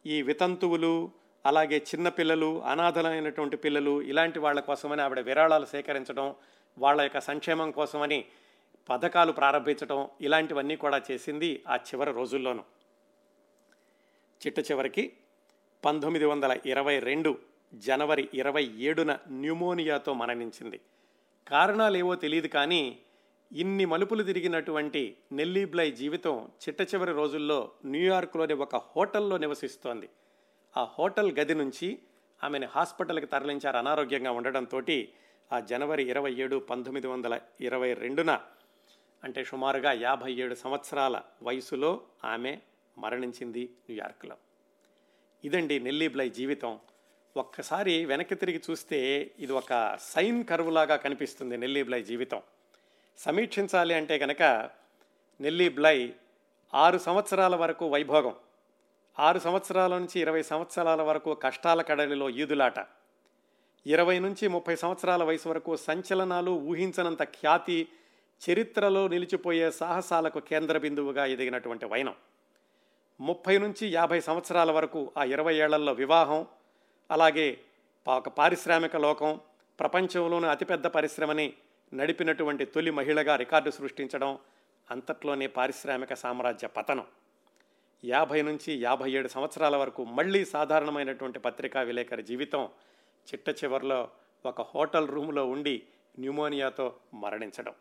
ఈ వితంతువులు అలాగే చిన్నపిల్లలు అనాథలైనటువంటి పిల్లలు ఇలాంటి వాళ్ళ కోసమని ఆవిడ విరాళాలు సేకరించడం వాళ్ళ యొక్క సంక్షేమం కోసమని పథకాలు ప్రారంభించడం ఇలాంటివన్నీ కూడా చేసింది ఆ చివరి రోజుల్లోనూ. చిట్ట చివరికి పంతొమ్మిది వందల ఇరవై రెండు జనవరి ఇరవై ఏడున న్యూమోనియాతో మరణించింది. కారణాలు ఏవో తెలియదు కానీ ఇన్ని మలుపులు తిరిగినటువంటి నెల్లీబ్లై జీవితం చిట్ట చివరి రోజుల్లో న్యూయార్క్లోని ఒక హోటల్లో నివసిస్తోంది. ఆ హోటల్ గది నుంచి ఆమెను హాస్పిటల్కి తరలించారు అనారోగ్యంగా ఉండడంతో ఆ జనవరి ఇరవై ఏడు పంతొమ్మిది వందల ఇరవై రెండున అంటే సుమారుగా యాభై ఏడు సంవత్సరాల వయసులో ఆమె మరణించింది న్యూయార్క్లో. ఇదండి నెల్లీబ్లై జీవితం. ఒక్కసారి వెనక్కి తిరిగి చూస్తే ఇది ఒక సైన్ కరువులాగా లాగా కనిపిస్తుంది నెల్లీబ్లై జీవితం. సమీక్షించాలి అంటే కనుక నెల్లీ బ్లై ఆరు సంవత్సరాల వరకు వైభోగం. ఆరు సంవత్సరాల నుంచి ఇరవై సంవత్సరాల వరకు కష్టాల కడలిలో ఈదులాట. ఇరవై నుంచి ముప్పై సంవత్సరాల వయసు వరకు సంచలనాలు ఊహించనంత ఖ్యాతి చరిత్రలో నిలిచిపోయే సాహసాలకు కేంద్ర బిందువుగా ఎదిగినటువంటి వైనం. ముప్పై నుంచి యాభై సంవత్సరాల వరకు ఆ ఇరవై ఏళ్ళలో వివాహం అలాగే ఒక పారిశ్రామిక లోకం ప్రపంచంలోని అతిపెద్ద పరిశ్రమని నడిపినటువంటి తొలి మహిళగా రికార్డు సృష్టించడం అంతట్లోనే పారిశ్రామిక సామ్రాజ్య పతనం. యాభై నుంచి యాభై ఏడు సంవత్సరాల వరకు మళ్ళీ సాధారణమైనటువంటి పత్రికా విలేకరి జీవితం చిట్ట చివరిలో ఒక హోటల్ రూమ్లో ఉండి న్యూమోనియాతో మరణించడం.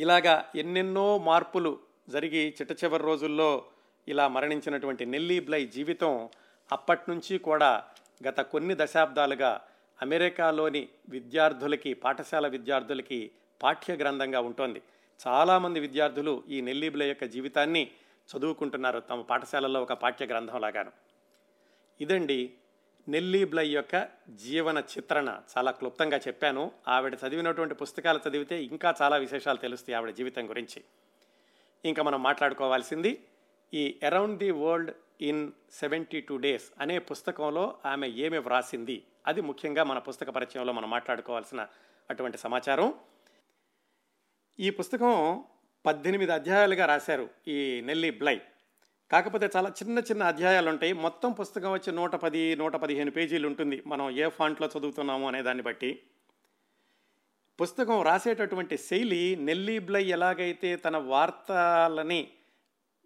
ఇలాగా ఎన్నెన్నో మార్పులు జరిగి చిట్ట చివరి రోజుల్లో ఇలా మరణించినటువంటి నెల్లీ బ్లై జీవితం అప్పటి నుంచి కూడా గత కొన్ని దశాబ్దాలుగా అమెరికాలోని విద్యార్థులకి పాఠశాల విద్యార్థులకి పాఠ్య గ్రంథంగా ఉంటుంది. చాలామంది విద్యార్థులు ఈ నెల్లీబ్లై యొక్క జీవితాన్ని చదువుకుంటున్నారు తమ పాఠశాలలో ఒక పాఠ్య గ్రంథం లాగాను ఇదండి నెల్లీ బ్లై యొక్క జీవన చిత్రణ. చాలా క్లుప్తంగా చెప్పాను. ఆవిడ చదివినటువంటి పుస్తకాలు చదివితే ఇంకా చాలా విశేషాలు తెలుస్తాయి ఆవిడ జీవితం గురించి. ఇంకా మనం మాట్లాడుకోవాల్సింది ఈ around the world in seventy two days అనే పుస్తకంలో ఆమె ఏమి వ్రాసింది? అది ముఖ్యంగా మన పుస్తక పరిచయంలో మనం మాట్లాడుకోవాల్సిన అటువంటి సమాచారం. ఈ పుస్తకం పద్దెనిమిది అధ్యాయాలుగా రాశారు ఈ నెల్లి బ్లై. కాకపోతే చాలా చిన్న చిన్న అధ్యాయాలు ఉంటాయి. మొత్తం పుస్తకం వచ్చి నూట పది నూట పదిహేను పేజీలు ఉంటుంది. మనం ఏ ఫాంట్లో చదువుతున్నాము అనే దాన్ని బట్టి. పుస్తకం రాసేటటువంటి శైలి నెల్లీ బ్లై ఎలాగైతే తన వార్తలని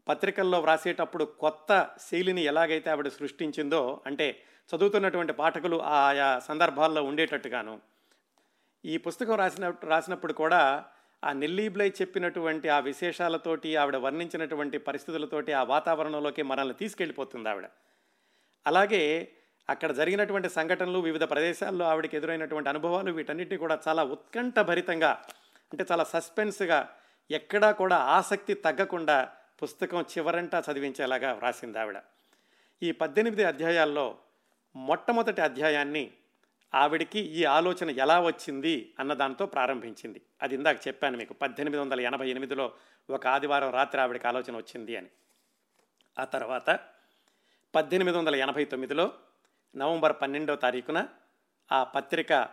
పత్రికల్లో వ్రాసేటప్పుడు కొత్త శైలిని ఎలాగైతే ఆవిడ సృష్టించిందో అంటే చదువుతున్నటువంటి పాఠకులు ఆయా సందర్భాల్లో ఉండేటట్టుగాను. ఈ పుస్తకం రాసిన రాసినప్పుడు కూడా ఆ నెల్లీబ్లై చెప్పినటువంటి ఆ విశేషాలతోటి ఆవిడ వర్ణించినటువంటి పరిస్థితులతోటి ఆ వాతావరణంలోకి మనల్ని తీసుకెళ్ళిపోతుంది ఆవిడ. అలాగే అక్కడ జరిగినటువంటి సంఘటనలు వివిధ ప్రదేశాల్లో ఆవిడకి ఎదురైనటువంటి అనుభవాలు వీటన్నిటిని కూడా చాలా ఉత్కంఠభరితంగా అంటే చాలా సస్పెన్స్గా ఎక్కడా కూడా ఆసక్తి తగ్గకుండా పుస్తకం చివరంటా చదివించేలాగా వ్రాసింది ఆవిడ. ఈ పద్దెనిమిది అధ్యాయాల్లో మొట్టమొదటి అధ్యాయాన్ని ఆవిడికి ఈ ఆలోచన ఎలా వచ్చింది అన్న దాంతో ప్రారంభించింది. అది ఇందాక చెప్పాను మీకు పద్దెనిమిది వందల ఎనభై ఎనిమిదిలో ఒక ఆదివారం రాత్రి ఆవిడకి ఆలోచన వచ్చింది అని. ఆ తర్వాత పద్దెనిమిది వందల ఎనభై తొమ్మిదిలో నవంబర్ పన్నెండో తారీఖున ఆ పత్రిక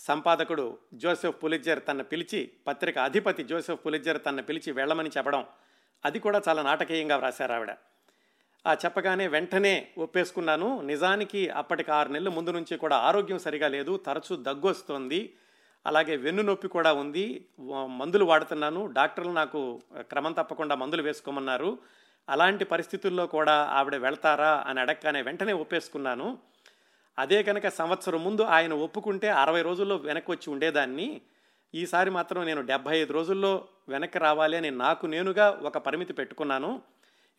సంపాదకుడు జోసెఫ్ పులిజర్ తన పిలిచి పత్రిక అధిపతి జోసెఫ్ పులిజర్ తన పిలిచి వెళ్ళమని చెప్పడం అది కూడా చాలా నాటకీయంగా వ్రాశారు ఆవిడ. ఆ చెప్పగానే వెంటనే ఒప్పేసుకున్నాను నిజానికి అప్పటికి ఆరు నెలల ముందు నుంచి కూడా ఆరోగ్యం సరిగా లేదు తరచూ దగ్గు వస్తుంది అలాగే వెన్ను నొప్పి కూడా ఉంది మందులు వాడుతున్నాను డాక్టర్లు నాకు క్రమం తప్పకుండా మందులు వేసుకోమన్నారు అలాంటి పరిస్థితుల్లో కూడా ఆవిడ వెళ్తారా అని అడగగానే వెంటనే ఒప్పేసుకున్నాను. అదే కనుక సంవత్సరం ముందు ఆయన ఒప్పుకుంటే అరవై రోజుల్లో వెనక్కి వచ్చి ఉండేదాన్ని. ఈసారి మాత్రం నేను డెబ్భై ఐదు రోజుల్లో వెనక్కి రావాలి అని నాకు నేనుగా ఒక పరిమితి పెట్టుకున్నాను.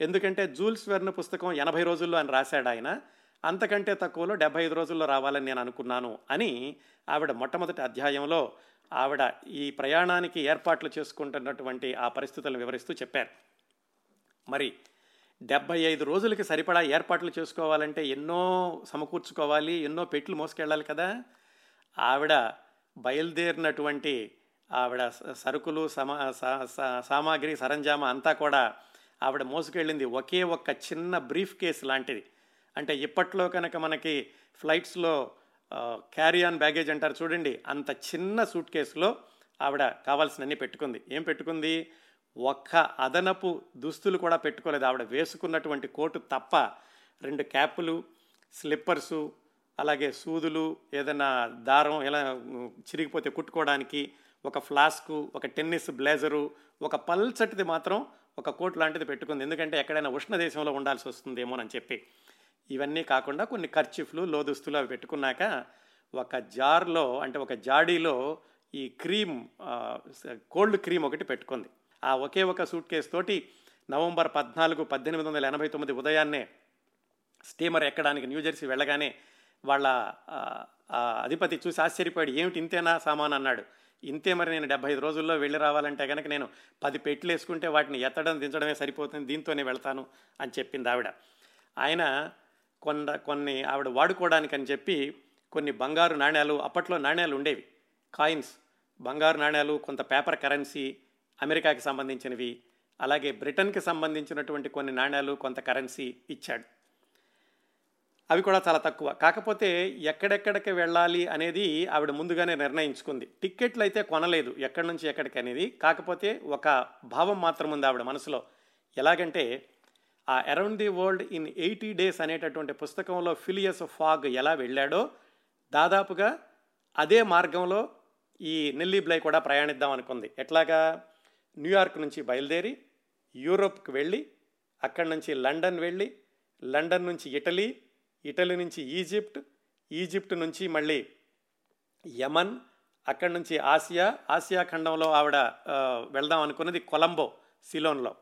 ఎందుకంటే జూల్స్ వెర్న్ పుస్తకం ఎనభై రోజుల్లో అని రాశాడు ఆయన. అంతకంటే తక్కువలో డెబ్బై ఐదు రోజుల్లో రావాలని నేను అనుకున్నాను అని ఆవిడ మొట్టమొదటి అధ్యాయంలో ఆవిడ ఈ ప్రయాణానికి ఏర్పాట్లు చేసుకుంటున్నటువంటి ఆ పరిస్థితులను వివరిస్తూ చెప్పారు. మరి డెబ్బై ఐదు రోజులకి సరిపడా ఏర్పాట్లు చేసుకోవాలంటే ఎన్నో సమకూర్చుకోవాలి ఎన్నో పెట్లు మోసుకెళ్ళాలి కదా. ఆవిడ బయలుదేరినటువంటి ఆవిడ సరుకులు సమా సామాగ్రి సరంజామా అంతా కూడా ఆవిడ మోసుకెళ్ళింది. ఒకే ఒక్క చిన్న బ్రీఫ్ కేస్ లాంటిది. అంటే ఇప్పట్లో కనుక మనకి ఫ్లైట్స్లో క్యారీ ఆన్ బ్యాగేజ్ అంటారు చూడండి. అంత చిన్న సూట్ కేసులో ఆవిడ కావాల్సినన్ని పెట్టుకుంది. ఏం పెట్టుకుంది? ఒక్క అదనపు దుస్తులు కూడా పెట్టుకోలేదు. ఆవిడ వేసుకున్నటువంటి కోటు తప్ప రెండు క్యాపులు స్లిప్పర్సు అలాగే సూదులు ఏదైనా దారం ఎలా చిరిగిపోతే కుట్టుకోవడానికి ఒక ఫ్లాస్కు ఒక టెన్నిస్ బ్లేజరు ఒక పల్చటిది మాత్రం ఒక కోట్ లాంటిది పెట్టుకుంది. ఎందుకంటే ఎక్కడైనా ఉష్ణ దేశంలో ఉండాల్సి వస్తుందేమోనని చెప్పి. ఇవన్నీ కాకుండా కొన్ని ఖర్చిఫ్లు లోదుస్తులు అవి పెట్టుకున్నాక ఒక జార్లో అంటే ఒక జాడీలో ఈ క్రీమ్ కోల్డ్ క్రీమ్ ఒకటి పెట్టుకుంది. ఆ ఒకే ఒక సూట్ కేసు తోటి నవంబర్ పద్నాలుగు పద్దెనిమిది వందల ఎనభై తొమ్మిది ఉదయాన్నే స్టీమర్ ఎక్కడానికి న్యూజెర్సీ వెళ్ళగానే వాళ్ళ అధిపతి చూసి ఆశ్చర్యపోయాడు. ఏమిటి ఇంతేనా సామాన్? అన్నాడు. ఇంతే మరి నేను డెబ్బై ఐదు రోజుల్లో వెళ్ళి రావాలంటే కనుక నేను పది పెట్లు వేసుకుంటే వాటిని ఎత్తడం దించడమే సరిపోతుంది దీంతోనే వెళ్తాను అని చెప్పింది ఆవిడ. ఆయన కొండ కొన్ని ఆవిడ వాడుకోవడానికి అని చెప్పి కొన్ని బంగారు నాణ్యాలు అప్పట్లో నాణ్యాలు ఉండేవి. కాయిన్స్ బంగారు నాణ్యాలు కొంత పేపర్ కరెన్సీ అమెరికాకి సంబంధించినవి అలాగే బ్రిటన్కి సంబంధించినటువంటి కొన్ని నాణ్యాలు కొంత కరెన్సీ ఇచ్చాడు. అవి కూడా చాలా తక్కువ. కాకపోతే ఎక్కడెక్కడికి వెళ్ళాలి అనేది ఆవిడ ముందుగానే నిర్ణయించుకుంది. టిక్కెట్లు అయితే కొనలేదు ఎక్కడి నుంచి ఎక్కడికి అనేది. కాకపోతే ఒక భావం మాత్రం ఉంది ఆవిడ మనసులో. ఎలాగంటే ఆ around the world in eighty days అనేటటువంటి పుస్తకంలో ఫిలియస్ ఫాగ్ ఎలా వెళ్ళాడో దాదాపుగా అదే మార్గంలో ఈ నెల్లీ బ్లై కూడా ప్రయాణిద్దాం అనుకుంది. ఎట్లాగా? న్యూయార్క్ నుంచి బయలుదేరి యూరోప్కి వెళ్ళి అక్కడి నుంచి లండన్ వెళ్ళి లండన్ నుంచి ఇటలీ ఇటలీ నుంచి ఈజిప్ట్ ఈజిప్ట్ నుంచి మళ్ళీ యమన్ అక్కడి నుంచి ఆసియా ఆసియా ఖండంలో ఆవిడ వెళ్దాం అనుకున్నది కొలంబో సిలోన్లో.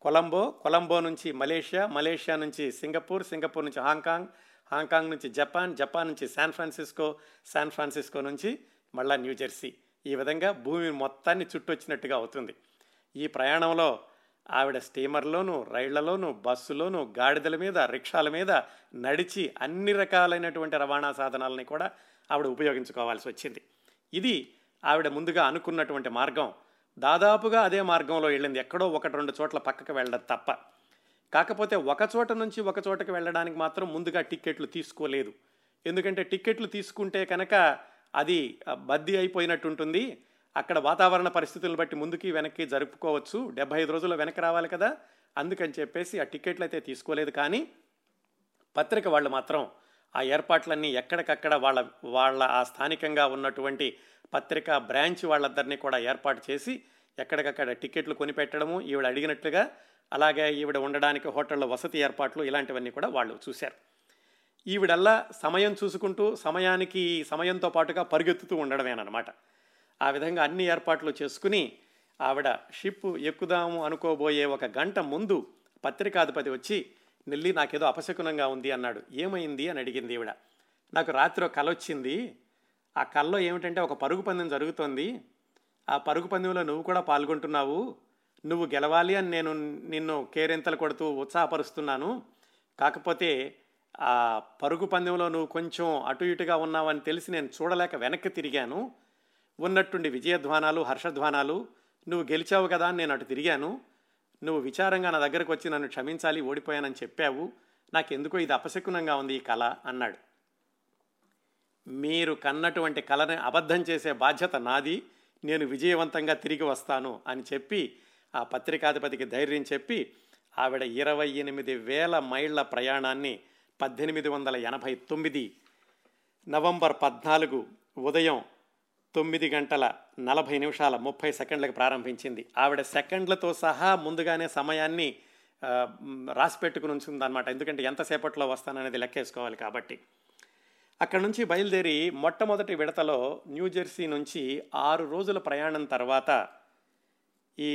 కొలంబో కొలంబో నుంచి మలేషియా మలేషియా నుంచి సింగపూర్ సింగపూర్ నుంచి హాంకాంగ్ హాంకాంగ్ నుంచి జపాన్ జపాన్ నుంచి శాన్ ఫ్రాన్సిస్కో శాన్ ఫ్రాన్సిస్కో నుంచి మళ్ళా న్యూజెర్సీ ఈ విధంగా భూమి మొత్తాన్ని చుట్టొచ్చినట్టుగా అవుతుంది. ఈ ప్రయాణంలో ఆవిడ స్టీమర్లోను రైళ్ళలోను బస్సులోను గాడిదల మీద రిక్షాల మీద నడిచి అన్ని రకాలైనటువంటి రవాణా సాధనాలని కూడా ఆవిడ ఉపయోగించుకోవాల్సి వచ్చింది. ఇది ఆవిడ ముందుగా అనుకున్నటువంటి మార్గం. దాదాపుగా అదే మార్గంలో వెళ్ళింది. ఎక్కడో ఒకటి రెండు చోట్ల పక్కకు వెళ్ళడం తప్ప. కాకపోతే ఒక చోట నుంచి ఒక చోటకి వెళ్ళడానికి మాత్రం ముందుగా టిక్కెట్లు తీసుకోలేదు. ఎందుకంటే టిక్కెట్లు తీసుకుంటే కనుక అది బద్దీ అయిపోయినట్టు ఉంటుంది అక్కడ వాతావరణ పరిస్థితులను బట్టి ముందుకి వెనక్కి జరుపుకోవచ్చు. డెబ్బై ఐదు రోజుల్లో వెనక్కి రావాలి కదా? అందుకని చెప్పేసి ఆ టిక్కెట్లు అయితే తీసుకోలేదు. కానీ పత్రిక వాళ్ళు మాత్రం ఆ ఏర్పాట్లన్నీ ఎక్కడికక్కడ వాళ్ళ వాళ్ళ ఆ స్థానికంగా ఉన్నటువంటి పత్రిక బ్రాంచ్ వాళ్ళందరినీ కూడా ఏర్పాటు చేసి ఎక్కడికక్కడ టికెట్లు కొనిపెట్టడము ఈవిడ అడిగినట్లుగా అలాగే ఈవిడ ఉండడానికి హోటళ్ళ వసతి ఏర్పాట్లు ఇలాంటివన్నీ కూడా వాళ్ళు చూశారు. ఈవిడల్లా సమయం చూసుకుంటూ సమయానికి సమయంతో పాటుగా పరిగెత్తుతూ ఉండడమేనమాట ఆ విధంగా అన్ని ఏర్పాట్లు చేసుకుని ఆవిడ షిప్ ఎక్కుదాము అనుకోబోయే ఒక గంట ముందు పత్రికాధిపతి వచ్చి నెల్లి నాకేదో అపశకునంగా ఉంది అన్నాడు. ఏమైంది? అని అడిగింది ఈవిడ. నాకు రాత్రి ఒక కల వచ్చింది. ఆ కల్లో ఏమిటంటే ఒక పరుగు పందెం జరుగుతోంది. ఆ పరుగు పందెంలో నువ్వు కూడా పాల్గొంటున్నావు. నువ్వు గెలవాలి అని నేను నిన్ను కేరింతలు కొడుతూ ఉత్సాహపరుస్తున్నాను. కాకపోతే ఆ పరుగు పందెంలో నువ్వు కొంచెం అటు ఇటుగా ఉన్నావని తెలిసి నేను చూడలేక వెనక్కి తిరిగాను. ఉన్నట్టుండి విజయధ్వానాలు హర్షధ్వానాలు నువ్వు గెలిచావు కదా అని నేను అటు తిరిగాను. నువ్వు విచారంగా నా దగ్గరకు వచ్చి నన్ను క్షమించాలి ఓడిపోయానని చెప్పావు. నాకెందుకో ఇది అపశకునంగా ఉంది ఈ కళ అన్నాడు. మీరు కన్నటువంటి కళని అబద్ధం చేసే బాధ్యత నాది. నేను విజయవంతంగా తిరిగి వస్తాను అని చెప్పి ఆ పత్రికాధిపతికి ధైర్యం చెప్పి ఆవిడ ఇరవై ఎనిమిది వేల మైళ్ళ ప్రయాణాన్ని పద్దెనిమిది వందల ఎనభై తొమ్మిది నవంబర్ పద్నాలుగు ఉదయం తొమ్మిది గంటల నలభై నిమిషాల ముప్పై సెకండ్లకు ప్రారంభించింది. ఆవిడ సెకండ్లతో సహా ముందుగానే సమయాన్ని రాసిపెట్టుకుని మ్, రాసి పెట్టుకుని ఎందుకంటే ఎంతసేపట్లో వస్తాననేది లెక్కేసుకోవాలి కాబట్టి. అక్కడ నుంచి బయలుదేరి మొట్టమొదటి విడతలో న్యూజెర్సీ నుంచి ఆరు రోజుల ప్రయాణం తర్వాత ఈ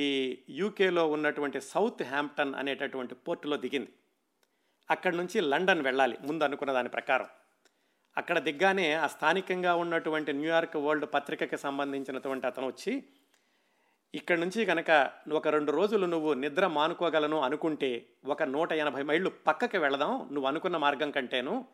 యూకేలో ఉన్నటువంటి సౌత్ హ్యాంప్టన్ అనేటటువంటి పోర్టులో దిగింది. అక్కడి నుంచి లండన్ వెళ్ళాలి ముందు అనుకున్న దాని ప్రకారం. అక్కడ దిగ్గానే ఆ స్థానికంగా ఉన్నటువంటి న్యూయార్క్ వరల్డ్ పత్రికకి సంబంధించినటువంటి అతను వచ్చి ఇక్కడ నుంచి కనుక ఒక రెండు రోజులు నువ్వు నిద్ర మానుకోగలను అనుకుంటే ఒక నూట ఎనభై మైళ్ళు పక్కకి వెళదాం నువ్వు అనుకున్న మార్గం కంటేను.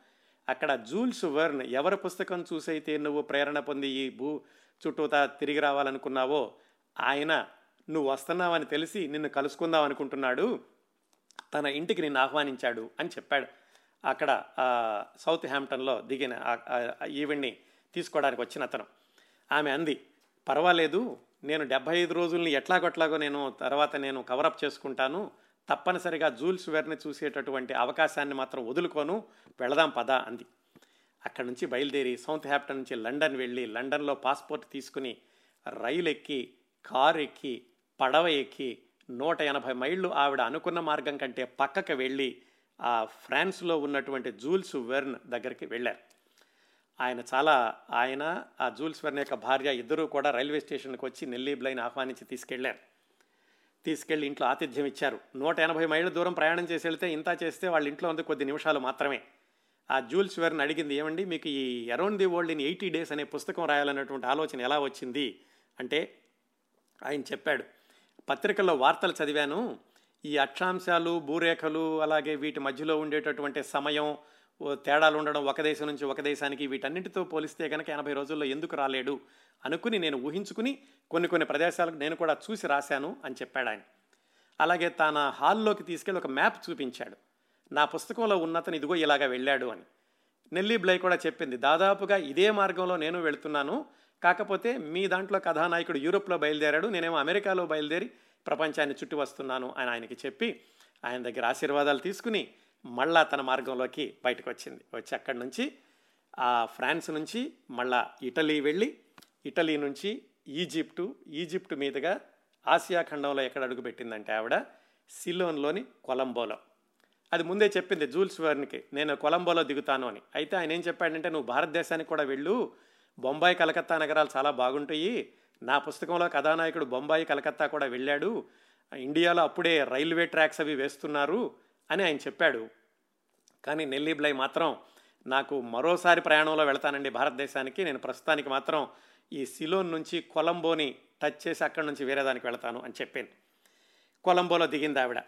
అక్కడ జూల్స్ వెర్న్ ఎవరి పుస్తకం చూసైతే నువ్వు ప్రేరణ పొంది ఈ భూ చుట్టూతా తిరిగి రావాలనుకున్నావో ఆయన నువ్వు వస్తున్నావని తెలిసి నిన్ను కలుసుకుందాం అనుకుంటున్నాడు. తన ఇంటికి నిన్ను ఆహ్వానించాడు అని చెప్పాడు. అక్కడ సౌత్ హ్యాంప్టన్లో దిగిన ఈవెంట్ని తీసుకోవడానికి వచ్చిన అతను. ఆమె అంది పర్వాలేదు నేను డెబ్బై ఐదు రోజుల్ని ఎట్లాగొట్లాగో నేను తర్వాత నేను కవరప్ చేసుకుంటాను. తప్పనిసరిగా జూల్స్ వెర్ని చూసేటటువంటి అవకాశాన్ని మాత్రం వదులుకోను. వెళదాం పదా అంది. అక్కడి నుంచి బయలుదేరి సౌత్ హ్యాప్టన్ నుంచి లండన్ వెళ్ళి లండన్లో పాస్పోర్ట్ తీసుకుని రైలు ఎక్కి కారు ఎక్కి పడవ ఎక్కి నూట ఎనభై మైళ్ళు ఆవిడ అనుకున్న మార్గం కంటే పక్కకు వెళ్ళి ఆ ఫ్రాన్స్లో ఉన్నటువంటి జూల్స్ వెర్న్ దగ్గరికి వెళ్ళారు. ఆయన చాలా ఆయన ఆ జూల్స్ వెర్న్ యొక్క భార్య ఇద్దరూ కూడా రైల్వే స్టేషన్కి వచ్చి నెల్లీ బ్లైన్ ఆహ్వానించి తీసుకెళ్ళారు తీసుకెళ్ళి ఇంట్లో ఆతిథ్యం ఇచ్చారు. నూట ఎనభై మైళ్ళ దూరం ప్రయాణం చేసి వెళ్తే ఇంత చేస్తే వాళ్ళ ఇంట్లో ఉంది కొద్ది నిమిషాలు మాత్రమే. ఆ జూల్స్ వెర్న్ అడిగింది ఏమండి మీకు ఈ around the world in eighty days అనే పుస్తకం రాయాలన్నటువంటి ఆలోచన ఎలా వచ్చింది? అంటే ఆయన చెప్పాడు పత్రికల్లో వార్తలు చదివాను. ఈ అక్షాంశాలు భూరేఖలు అలాగే వీటి మధ్యలో ఉండేటటువంటి సమయం తేడాలు ఉండడం ఒక దేశం నుంచి ఒక దేశానికి వీటన్నిటితో పోలిస్తే కనుక ఎనభై రోజుల్లో ఎందుకు రాలేడు అనుకుని నేను ఊహించుకుని కొన్ని కొన్ని ప్రదేశాలకు నేను కూడా చూసి రాశాను అని చెప్పాడు ఆయన. అలాగే తన హాల్లోకి తీసుకెళ్ళి ఒక మ్యాప్ చూపించాడు. నా పుస్తకంలో ఉన్నతను ఇదిగో ఇలాగా వెళ్ళాడు అని. నెల్లీ బ్లై కూడా చెప్పింది దాదాపుగా ఇదే మార్గంలో నేను వెళుతున్నాను. కాకపోతే మీ దాంట్లో కథానాయకుడు యూరోప్లో బయలుదేరాడు నేనేమో అమెరికాలో బయలుదేరి ప్రపంచాన్ని చుట్టి వస్తున్నాను అని ఆయనకి చెప్పి ఆయన దగ్గర ఆశీర్వాదాలు తీసుకుని మళ్ళా తన మార్గంలోకి బయటకు వచ్చింది. వచ్చి అక్కడి నుంచి ఆ ఫ్రాన్స్ నుంచి మళ్ళా ఇటలీ వెళ్ళి ఇటలీ నుంచి ఈజిప్టు ఈజిప్టు మీదుగా ఆసియా ఖండంలో ఎక్కడ అడుగుపెట్టిందంటే ఆవిడ సిలోన్లోని కొలంబోలో. అది ముందే చెప్పింది జూల్స్ వర్న్కి నేను కొలంబోలో దిగుతాను అని. అయితే ఆయన ఏం చెప్పాడంటే నువ్వు భారతదేశానికి కూడా వెళ్ళు. బొంబాయి కలకత్తా నగరాలు చాలా బాగుంటాయి. నా పుస్తకంలో కథానాయకుడు బొంబాయి కలకత్తా కూడా వెళ్ళాడు. ఇండియాలో అప్పుడే రైల్వే ట్రాక్స్ అవి వేస్తున్నారు అని ఆయన చెప్పాడు. కానీ నెల్లీ బ్లై మాత్రం నాకు మరోసారి ప్రయాణంలో వెళ్తానండి భారతదేశానికి. నేను ప్రస్తుతానికి మాత్రం ఈ సిలోన్ నుంచి కొలంబోని టచ్ చేసి అక్కడి నుంచి వేరే దానికి వెళతాను అని చెప్పాను. కొలంబోలో దిగింది ఆవిడ.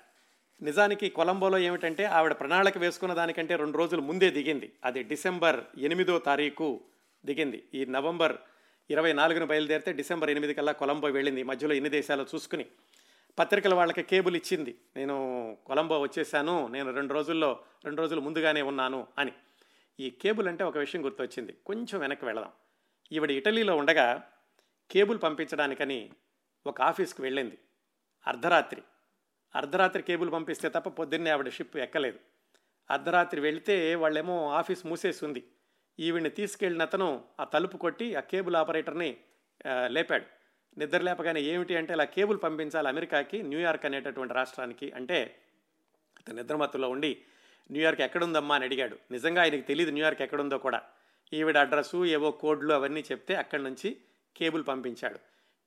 నిజానికి కొలంబోలో ఏమిటంటే ఆవిడ ప్రణాళిక వేసుకున్న దానికంటే రెండు రోజులు ముందే దిగింది. అది డిసెంబర్ ఎనిమిదో తారీఖు దిగింది. ఈ నవంబర్ ఇరవై నాలుగున బయలుదేరితే డిసెంబర్ ఎనిమిది కల్లా కొలంబో వెళ్ళింది. మధ్యలో ఎన్ని దేశాలు చూసుకుని పత్రికల వాళ్ళకి కేబుల్ ఇచ్చింది. నేను కొలంబో వచ్చేసాను నేను రెండు రోజుల్లో రెండు రోజులు ముందుగానే ఉన్నాను అని. ఈ కేబుల్ అంటే ఒక విషయం గుర్తొచ్చింది. కొంచెం వెనక్కి వెళదాం. ఈవిడ ఇటలీలో ఉండగా కేబుల్ పంపించడానికని ఒక ఆఫీస్కి వెళ్ళింది. అర్ధరాత్రి. అర్ధరాత్రి కేబుల్ పంపిస్తే తప్ప పొద్దున్నే ఆవిడ షిప్ ఎక్కలేదు. అర్ధరాత్రి వెళితే వాళ్ళేమో ఆఫీస్ మూసేసి ఉంది. ఈవిడ్ని తీసుకెళ్ళిన అతను ఆ తలుపు కొట్టి ఆ కేబుల్ ఆపరేటర్ని లేపాడు. నిద్ర లేపగానే ఏమిటి అంటే ఇలా కేబుల్ పంపించాలి అమెరికాకి న్యూయార్క్ అనేటటువంటి రాష్ట్రానికి అంటే అతను నిద్రమత్తులో ఉండి న్యూయార్క్ ఎక్కడుందమ్మా? అని అడిగాడు. నిజంగా ఆయనకి తెలియదు న్యూయార్క్ ఎక్కడుందో కూడా. ఈవిడ అడ్రస్సు ఏవో కోడ్లు అవన్నీ చెప్తే అక్కడి నుంచి కేబుల్ పంపించాడు.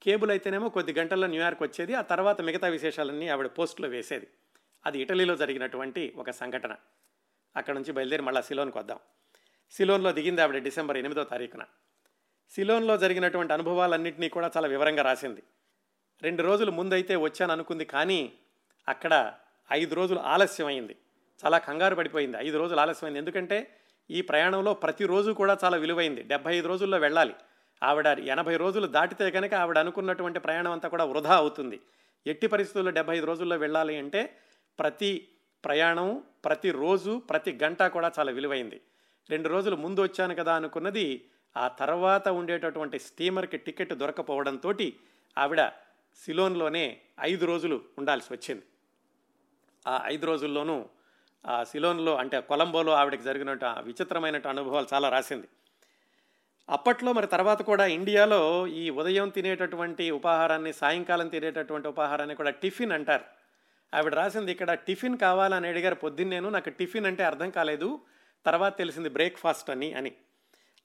కేబుల్ అయితేనేమో కొద్ది గంటల్లో న్యూయార్క్ వచ్చేది ఆ తర్వాత మిగతా విశేషాలన్నీ ఆవిడ పోస్టులో వేసేది. అది ఇటలీలో జరిగినటువంటి ఒక సంఘటన. అక్కడ నుంచి బయలుదేరి మళ్ళీ సిలోన్కి వద్దాం. సిలోన్లో దిగింది ఆవిడ డిసెంబర్ ఎనిమిదో తారీఖున. సిలోన్లో జరిగినటువంటి అనుభవాలన్నింటినీ కూడా చాలా వివరంగా రాసింది. రెండు రోజులు ముందైతే వచ్చాను అనుకుంది కానీ అక్కడ ఐదు రోజులు ఆలస్యమైంది. చాలా కంగారు పడిపోయింది. ఐదు రోజులు ఆలస్యమైంది. ఎందుకంటే ఈ ప్రయాణంలో ప్రతిరోజు కూడా చాలా విలువైంది. డెబ్బై ఐదు రోజుల్లో వెళ్ళాలి. ఆవిడ ఎనభై రోజులు దాటితే కనుక ఆవిడ అనుకున్నటువంటి ప్రయాణం అంతా కూడా వృధా అవుతుంది. ఎట్టి పరిస్థితుల్లో డెబ్బై ఐదు రోజుల్లో వెళ్ళాలి అంటే ప్రతి ప్రయాణం ప్రతి రోజు ప్రతి గంట కూడా చాలా విలువైంది. రెండు రోజులు ముందు వచ్చాను కదా అనుకున్నది ఆ తర్వాత ఉండేటటువంటి స్టీమర్కి టికెట్ దొరకపోవడంతో ఆవిడ సిలోన్లోనే ఐదు రోజులు ఉండాల్సి వచ్చింది. ఆ ఐదు రోజుల్లోనూ ఆ సిలోన్లో అంటే కొలంబోలో ఆవిడకి జరిగినట్టు ఆ విచిత్రమైన అనుభవాలు చాలా రాసింది. అప్పట్లో మరి తర్వాత కూడా ఇండియాలో ఈ ఉదయం తినేటటువంటి ఉపాహారాన్ని సాయంకాలం తినేటటువంటి ఉపాహారాన్ని కూడా టిఫిన్ అంటారు. ఆవిడ రాసింది ఇక్కడ టిఫిన్ కావాలని అడిగారు పొద్దున్నేను నాకు టిఫిన్ అంటే అర్థం కాలేదు. తర్వాత తెలిసింది బ్రేక్ఫాస్ట్ అని అని.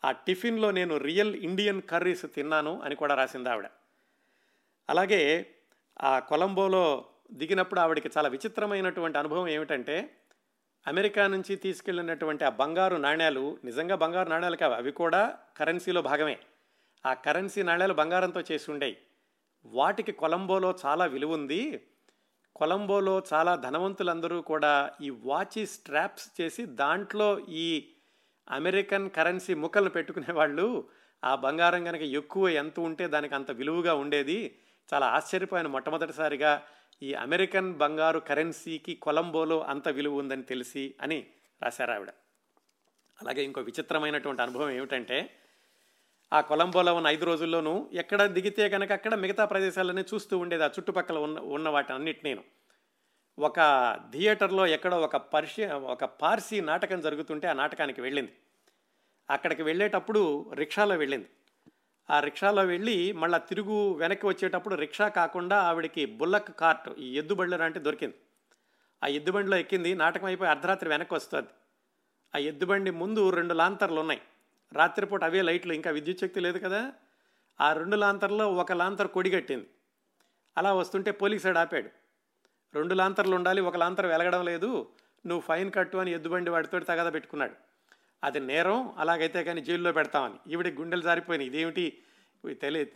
ఆ టిఫిన్లో నేను రియల్ ఇండియన్ కర్రీస్ తిన్నాను అని కూడా రాసింది ఆవిడ. అలాగే ఆ కొలంబోలో దిగినప్పుడు ఆవిడకి చాలా విచిత్రమైనటువంటి అనుభవం ఏమిటంటే అమెరికా నుంచి తీసుకెళ్ళినటువంటి ఆ బంగారు నాణ్యాలు నిజంగా బంగారు నాణ్యాలు కావు అవి కూడా కరెన్సీలో భాగమే. ఆ కరెన్సీ నాణ్యాలు బంగారంతో చేసి ఉండేవి వాటికి కొలంబోలో చాలా విలువ ఉంది. కొలంబోలో చాలా ధనవంతులందరూ కూడా ఈ వాచి స్ట్రాప్స్ చేసి దాంట్లో ఈ అమెరికన్ కరెన్సీ ముక్కలు పెట్టుకునే వాళ్ళు ఆ బంగారం కనుక ఎక్కువ ఎంత ఉంటే దానికి అంత విలువగా ఉండేది. చాలా ఆశ్చర్యపోయిన మొట్టమొదటిసారిగా. ఈ అమెరికన్ బంగారు కరెన్సీకి కొలంబోలో అంత విలువ ఉందని తెలిసి అని రాశారు ఆవిడ. అలాగే ఇంకో విచిత్రమైనటువంటి అనుభవం ఏమిటంటే ఆ కొలంబోలో ఉన్న ఐదు రోజుల్లోనూ ఎక్కడ దిగితే కనుక అక్కడ మిగతా ప్రదేశాలన్నీ చూస్తూ ఉండేది ఆ చుట్టుపక్కల ఉన్న ఉన్న వాటి అన్నిటినేను ఒక థియేటర్లో ఎక్కడో ఒక పర్షి ఒక పార్సీ నాటకం జరుగుతుంటే ఆ నాటకానికి వెళ్ళింది. అక్కడికి వెళ్ళేటప్పుడు రిక్షాలో వెళ్ళింది. ఆ రిక్షాలో వెళ్ళి మళ్ళీ తిరుగు వెనక్కి వచ్చేటప్పుడు రిక్షా కాకుండా ఆవిడకి బుల్లక్ కార్ట్ ఈ ఎద్దుబండ్లు లాంటి దొరికింది. ఆ ఎద్దుబండిలో ఎక్కింది నాటకం అయిపోయి అర్ధరాత్రి వెనక్కి వస్తుంది. ఆ ఎద్దుబండి ముందు రెండు లాంతర్లు ఉన్నాయి. రాత్రిపూట అవే లైట్లు ఇంకా విద్యుత్ శక్తి లేదు కదా. ఆ రెండు లాంతర్లో ఒక లాంతర్ కొడిగట్టింది అలా వస్తుంటే పోలీసుడు ఆపాడు. రెండు లాంతర్లు ఉండాలి ఒక లాంతర్ వెలగడం లేదు. నువ్వు ఫైన్ కట్టు అని ఎద్దుబండి వాడితో తగదా పెట్టుకున్నాడు. అది నేరం అలాగైతే కానీ జైల్లో పెడతామని. ఈవిడ గుండెలు జారిపోయినాయి. ఇదేమిటి? ఇవి తెలి